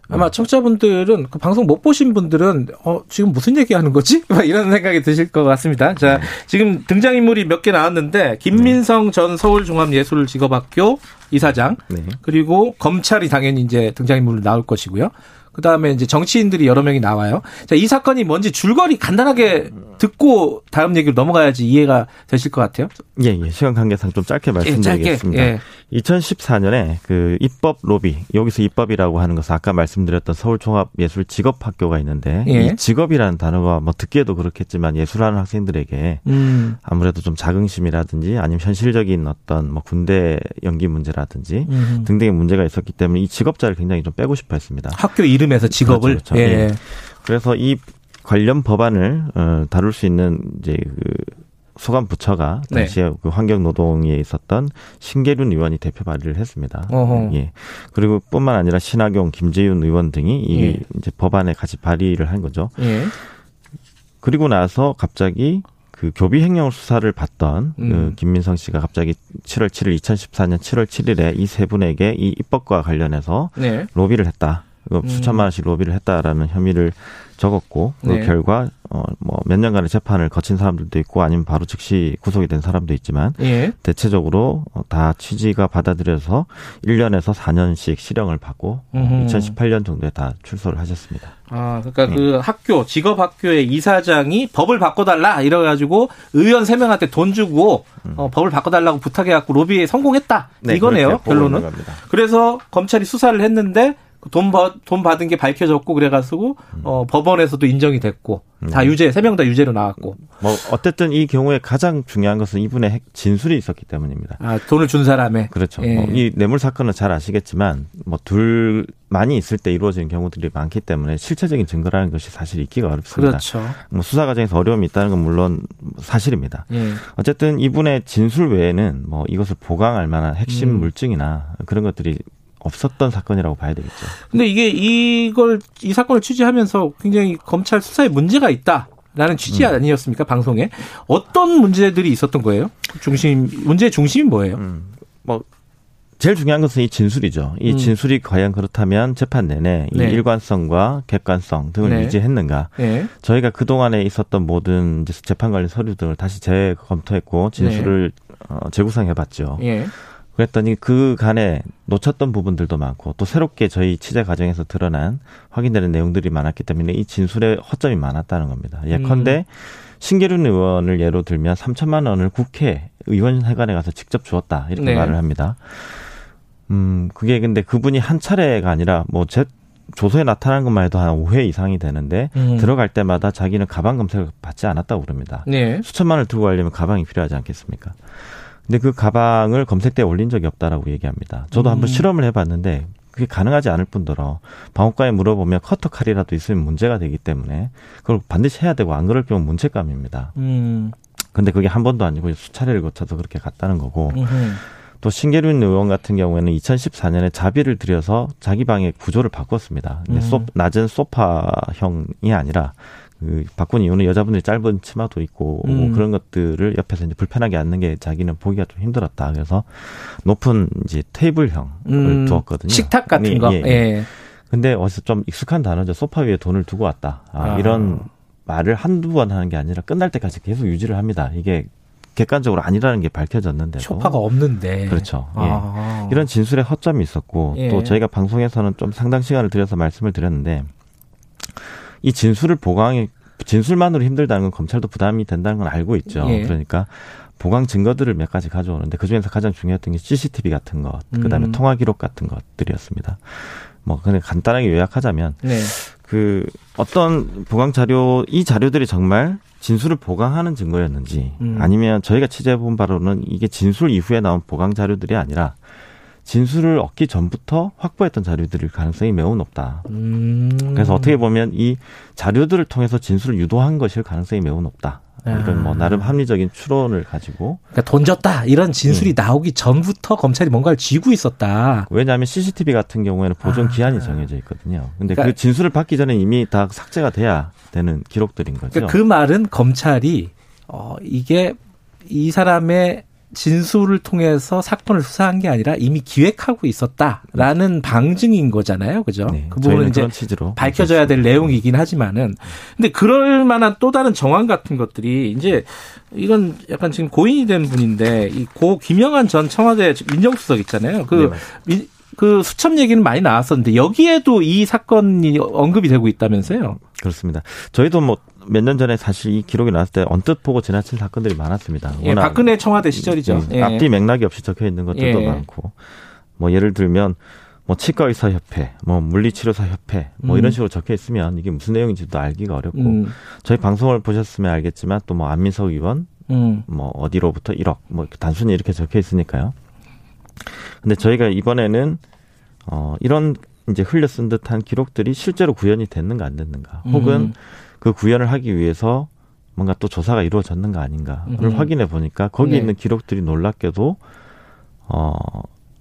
아마 청취자분들은 그 방송 못 보신 분들은 어 지금 무슨 얘기하는 거지? 막 이런 생각이 드실 것 같습니다. 자 네. 지금 등장 인물이 몇 개 나왔는데 김민성 전 서울종합예술직업학교 이사장 네. 그리고 검찰이 당연히 이제 등장 인물로 나올 것이고요. 그 다음에 이제 정치인들이 여러 명이 나와요. 자, 이 사건이 뭔지 줄거리 간단하게 듣고 다음 얘기로 넘어가야지 이해가 되실 것 같아요. 예, 예. 시간 관계상 좀 짧게 말씀드리겠습니다. 예. 2014년에 그 입법 로비, 여기서 입법이라고 하는 것은 아까 말씀드렸던 서울종합예술직업학교가 있는데 예. 이 직업이라는 단어가 뭐 듣기에도 그렇겠지만 예술하는 학생들에게 음. 아무래도 좀 자긍심이라든지 아니면 현실적인 어떤 뭐 군대 연기 문제라든지 음. 등등의 문제가 있었기 때문에 이 직업자를 굉장히 좀 빼고 싶어 했습니다. 학교 이름 에서 직업을 그렇죠, 그렇죠. 예. 예. 그래서 이 관련 법안을 어, 다룰 수 있는 이제 그 소관 부처가 네. 당시에 그 환경노동에 있었던 신계륜 의원이 대표 발의를 했습니다. 어허. 예. 그리고 뿐만 아니라 신하경, 김재윤 의원 등이 이 예. 이제 법안에 같이 발의를 한 거죠. 예. 그리고 나서 갑자기 그 교비 횡령 수사를 받던 음. 그 김민성 씨가 갑자기 7월 7일 2014년 7월 7일에 이 세 분에게 이 입법과 관련해서 네. 로비를 했다. 그 음. 수천만 원씩 로비를 했다라는 혐의를 적었고 그 네. 결과 어, 뭐몇 년간의 재판을 거친 사람들도 있고 아니면 바로 즉시 구속이 된 사람도 있지만 예. 대체적으로 어, 다 취지가 받아들여서 1년에서 4년씩 실형을 받고 음흠. 2018년 정도에 다 출소를 하셨습니다. 아, 그러니까 그 학교 직업 학교의 이사장이 법을 바꿔 달라 이래 가지고 의원 세 명한테 돈 주고 어, 법을 바꿔 달라고 부탁해 갖고 로비에 성공했다 네, 이거네요 결론은. 그래서 검찰이 수사를 했는데 그 돈, 받, 돈 받은 게 밝혀졌고 그래가지고 어, 법원에서도 인정이 됐고 다 음. 유죄 세 명 다 유죄로 나왔고 뭐 어쨌든 이 경우에 가장 중요한 것은 이분의 핵- 진술이 있었기 때문입니다. 아, 돈을 준 사람의 그렇죠. 예. 뭐 이 뇌물 사건은 잘 아시겠지만 뭐 둘 많이 있을 때 이루어지는 경우들이 많기 때문에 실체적인 증거라는 것이 사실 있기가 어렵습니다. 그렇죠. 뭐 수사 과정에서 어려움이 있다는 건 물론 사실입니다. 예. 어쨌든 이분의 진술 외에는 뭐 이것을 보강할 만한 핵심 음. 물증이나 그런 것들이 없었던 사건이라고 봐야 되겠죠. 근데 이게 이걸 이 사건을 취재하면서 굉장히 검찰 수사에 문제가 있다 라는 취지 음. 아니었습니까 방송에 어떤 문제들이 있었던 거예요? 중심 문제의 중심이 뭐예요? 뭐 제일 중요한 것은 이 진술이죠. 이 음. 진술이 과연 그렇다면 재판 내내 이 네. 일관성과 객관성 등을 네. 유지했는가. 네. 저희가 그 동안에 있었던 모든 재판 관련 서류 등을 다시 재검토했고 진술을 어, 재구성해봤죠. 예. 그랬더니 그 간에 놓쳤던 부분들도 많고 또 새롭게 저희 취재 과정에서 드러난 확인되는 내용들이 많았기 때문에 이 진술에 허점이 많았다는 겁니다. 예컨대 신계륜 의원을 예로 들면 3천만 원을 국회 의원회관에 가서 직접 주었다 이렇게 네. 말을 합니다. 음 그게 근데 그분이 한 차례가 아니라 뭐제 조서에 나타난 것만 해도 한 5회 이상이 되는데 음. 들어갈 때마다 자기는 가방 검색을 받지 않았다고 그럽니다. 네. 수천만 원을 들고 가려면 가방이 필요하지 않겠습니까? 근데 그 가방을 검색대에 올린 적이 없다라고 얘기합니다. 저도 음. 한번 실험을 해봤는데 그게 가능하지 않을 뿐더러 방어과에 물어보면 커터 칼이라도 있으면 문제가 되기 때문에 그걸 반드시 해야 되고 안 그럴 경우 문책감입니다. 음. 근데 그게 한 번도 아니고 수차례를 거쳐서 그렇게 갔다는 거고 음흠. 또 신계륜 의원 같은 경우에는 2014년에 자비를 들여서 자기 방의 구조를 바꿨습니다. 근데 음. 소, 낮은 소파형이 아니라 그 바꾼 이유는 여자분들이 짧은 치마도 있고 뭐 음. 그런 것들을 옆에서 이제 불편하게 앉는 게 자기는 보기가 좀 힘들었다. 그래서 높은 이제 테이블형을 음, 두었거든요. 식탁 같은 예, 거. 예, 예. 예. 근데 어디서 좀 익숙한 단어죠. 소파 위에 돈을 두고 왔다. 아, 아. 이런 말을 한두 번 하는 게 아니라 끝날 때까지 계속 유지를 합니다. 이게 객관적으로 아니라는 게 밝혀졌는데도 쇼파가 없는데. 그렇죠. 예. 아. 이런 진술에 허점이 있었고 예. 또 저희가 방송에서는 좀 상당 시간을 들여서 말씀을 드렸는데 이 진술을 보강이 진술만으로 힘들다는 건 검찰도 부담이 된다는 건 알고 있죠. 예. 그러니까 보강 증거들을 몇 가지 가져오는데 그 중에서 가장 중요했던 게 CCTV 같은 것, 그다음에 음. 통화 기록 같은 것들이었습니다. 뭐 그냥 간단하게 요약하자면 네. 그 어떤 보강 자료 이 자료들이 정말 진술을 보강하는 증거였는지 음. 아니면 저희가 취재해 본 바로는 이게 진술 이후에 나온 보강 자료들이 아니라 진술을 얻기 전부터 확보했던 자료들일 가능성이 매우 높다. 음. 그래서 어떻게 보면 이 자료들을 통해서 진술을 유도한 것일 가능성이 매우 높다. 이런 뭐 나름 합리적인 추론을 가지고 그러니까 돈 줬다 이런 음. 진술이 나오기 전부터 검찰이 뭔가를 쥐고 있었다. 왜냐하면 CCTV 같은 경우에는 보존 기한이 정해져 있거든요. 근데 아. 그러니까- 그 진술을 받기 전에 이미 다 삭제가 돼야 되는 기록들인 거죠. 그러니까 그 말은 검찰이 어 이게 이 사람의 진술을 통해서 사건을 수사한 게 아니라 이미 기획하고 있었다라는 방증인 거잖아요, 그죠? 그 부분은 네, 이제 밝혀져야 될 내용이긴 하지만은. 근데 그럴 만한 또 다른 정황 같은 것들이 이제 이건 약간 지금 고인이 된 분인데 이 고 김영한 전 청와대 민정수석 있잖아요. 네, 그 민- 그 수첩 얘기는 많이 나왔었는데 여기에도 이 사건이 언급이 되고 있다면서요? 그렇습니다. 저희도 뭐 몇 년 전에 사실 이 기록이 나왔을 때 언뜻 보고 지나친 사건들이 많았습니다. 예, 박근혜 청와대 시절이죠. 음, 예. 앞뒤 맥락이 없이 적혀 있는 것들도 예. 많고 뭐 예를 들면 뭐 치과 의사 협회, 뭐 물리치료사 협회, 뭐 음. 이런 식으로 적혀 있으면 이게 무슨 내용인지도 알기가 어렵고 음. 저희 방송을 보셨으면 알겠지만 또 뭐 안민석 의원, 음. 뭐 어디로부터 1억, 뭐 단순히 이렇게 적혀 있으니까요. 근데 저희가 이번에는 어 이런 이제 흘려 쓴 듯한 기록들이 실제로 구현이 됐는가 안 됐는가, 혹은 음. 그 구현을 하기 위해서 뭔가 또 조사가 이루어졌는가 아닌가를 음. 확인해 보니까 거기 네. 있는 기록들이 놀랍게도 어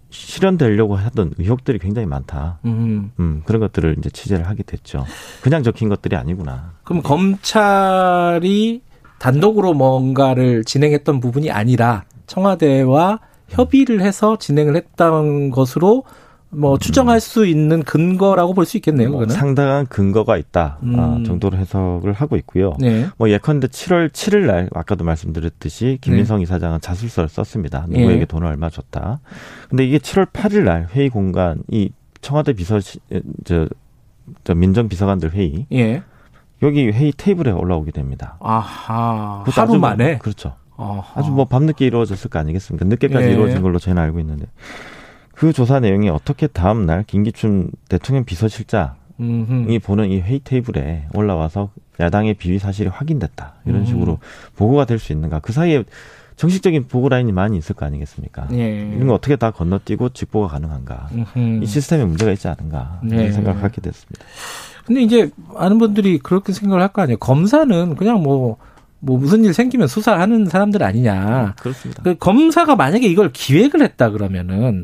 실현되려고 하던 의혹들이 굉장히 많다. 음. 음, 그런 것들을 이제 취재를 하게 됐죠. 그냥 적힌 것들이 아니구나. 그럼 검찰이 단독으로 뭔가를 진행했던 부분이 아니라 청와대와 협의를 해서 진행을 했던 것으로 뭐 추정할 수 있는 근거라고 볼 수 있겠네요. 뭐. 상당한 근거가 있다 음. 아, 정도로 해석을 하고 있고요. 네. 뭐 예컨대 7월 7일 날 아까도 말씀드렸듯이 김민성 이사장은 자술서를 썼습니다. 예. 누구에게 돈을 얼마 줬다. 근데 이게 7월 8일 날 회의 공간 이 청와대 비서 저, 저 민정 비서관들 회의 예. 여기 회의 테이블에 올라오게 됩니다. 아하. 하루 아주 뭐- 만에. 그렇죠. 어허. 아주 뭐 밤늦게 이루어졌을 거 아니겠습니까? 늦게까지 예. 이루어진 걸로 저희는 알고 있는데 그 조사 내용이 어떻게 다음 날 김기춘 대통령 비서실장이 음흠. 보는 이 회의 테이블에 올라와서 야당의 비위 사실이 확인됐다 이런 음. 식으로 보고가 될 수 있는가? 그 사이에 정식적인 보고 라인이 많이 있을 거 아니겠습니까? 예. 이런 거 어떻게 다 건너뛰고 직보가 가능한가? 음흠. 이 시스템에 문제가 있지 않은가? 예. 이런 생각을 갖게 됐습니다. 근데 이제 많은 분들이 그렇게 생각을 할 거 아니에요. 검사는 그냥 뭐, 뭐 무슨 일 생기면 수사하는 사람들 아니냐. 그렇습니다. 그 검사가 만약에 이걸 기획을 했다 그러면은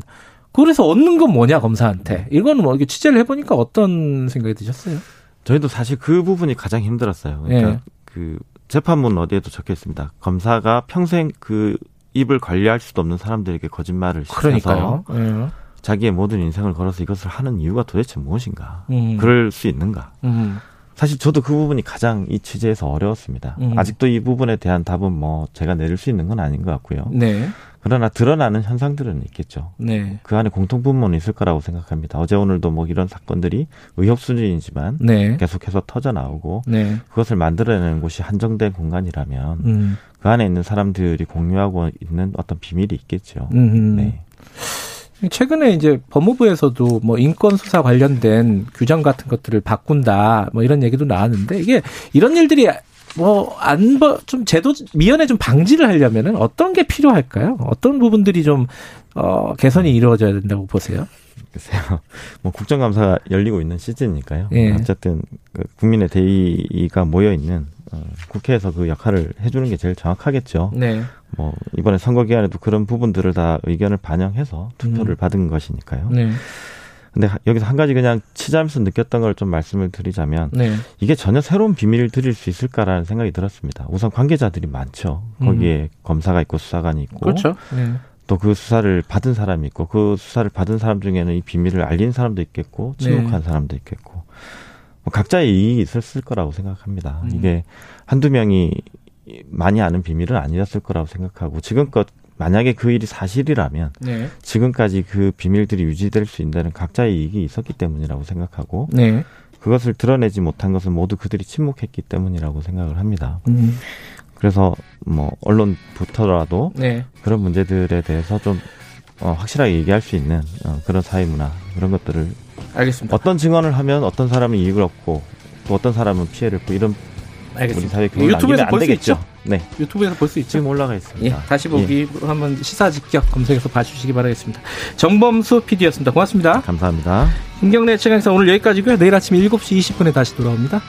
그래서 얻는 건 뭐냐 검사한테 이거는 뭐 이렇게 취재를 해보니까 어떤 생각이 드셨어요? 저희도 사실 그 부분이 가장 힘들었어요. 그러니까 예. 그 재판문 어디에도 적혀 있습니다. 검사가 평생 그 입을 관리할 수도 없는 사람들에게 거짓말을 시켜서. 예. 자기의 모든 인생을 걸어서 이것을 하는 이유가 도대체 무엇인가? 음. 그럴 수 있는가? 음. 사실 저도 그 부분이 가장 이 취재에서 어려웠습니다. 음. 아직도 이 부분에 대한 답은 뭐 제가 내릴 수 있는 건 아닌 것 같고요. 네. 그러나 드러나는 현상들은 있겠죠. 네. 그 안에 공통분모는 있을 거라고 생각합니다. 어제 오늘도 뭐 이런 사건들이 의혹 수준이지만 네. 계속해서 터져 나오고 네. 그것을 만들어내는 곳이 한정된 공간이라면 음. 그 안에 있는 사람들이 공유하고 있는 어떤 비밀이 있겠죠. 음. 네. 최근에 이제 법무부에서도 뭐 인권 수사 관련된 규정 같은 것들을 바꾼다 뭐 이런 얘기도 나왔는데 이게 이런 일들이 뭐안좀 제도 미연에 좀 방지를 하려면은 어떤 게 필요할까요? 어떤 부분들이 좀 어, 개선이 이루어져야 된다고 보세요? 글쎄요. 뭐 국정감사가 열리고 있는 시즌이니까요. 예. 어쨌든 그 국민의 대의가 모여 있는 어, 국회에서 그 역할을 해주는 게 제일 정확하겠죠. 네. 뭐 이번에 선거 기간에도 그런 부분들을 다 의견을 반영해서 투표를 음. 받은 것이니까요. 네. 근데 하- 여기서 한 가지 그냥 치자면서 느꼈던 걸 좀 말씀을 드리자면 네. 이게 전혀 새로운 비밀을 드릴 수 있을까라는 생각이 들었습니다. 우선 관계자들이 많죠. 거기에 검사가 있고 수사관이 있고 음. 그렇죠. 네. 또그 수사를 받은 사람이 있고 그 수사를 받은 사람 중에는 이 비밀을 알린 사람도 있겠고 침묵한 네. 사람도 있겠고 뭐 각자의 이익이 있었을 거라고 생각합니다. 음. 이게 한두 명이 많이 아는 비밀은 아니었을 거라고 생각하고 지금껏 만약에 그 일이 사실이라면 네. 지금까지 그 비밀들이 유지될 수 있다는 각자의 이익이 있었기 때문이라고 생각하고 네. 그것을 드러내지 못한 것은 모두 그들이 침묵했기 때문이라고 생각을 합니다. 음. 그래서 뭐 언론부터라도 네. 그런 문제들에 대해서 좀 어, 확실하게 얘기할 수 있는 어, 그런 사회 문화 그런 것들을 알겠습니다. 어떤 증언을 하면 어떤 사람은 이익을 얻고 또 어떤 사람은 피해를 입고 이런 알겠습니다. 우리 사회 규범을 유튜브에서 남기면 안 되겠죠. 네. 유튜브에서 볼 수 있죠. 지금 올라가 예, 있습니다. 다시 보기 한번 시사 직격 검색해서 봐주시기 바라겠습니다. 정범수 PD였습니다. 고맙습니다. 감사합니다. 김경래 최강사 오늘 여기까지고요. 내일 아침 7시 20분에 다시 돌아옵니다.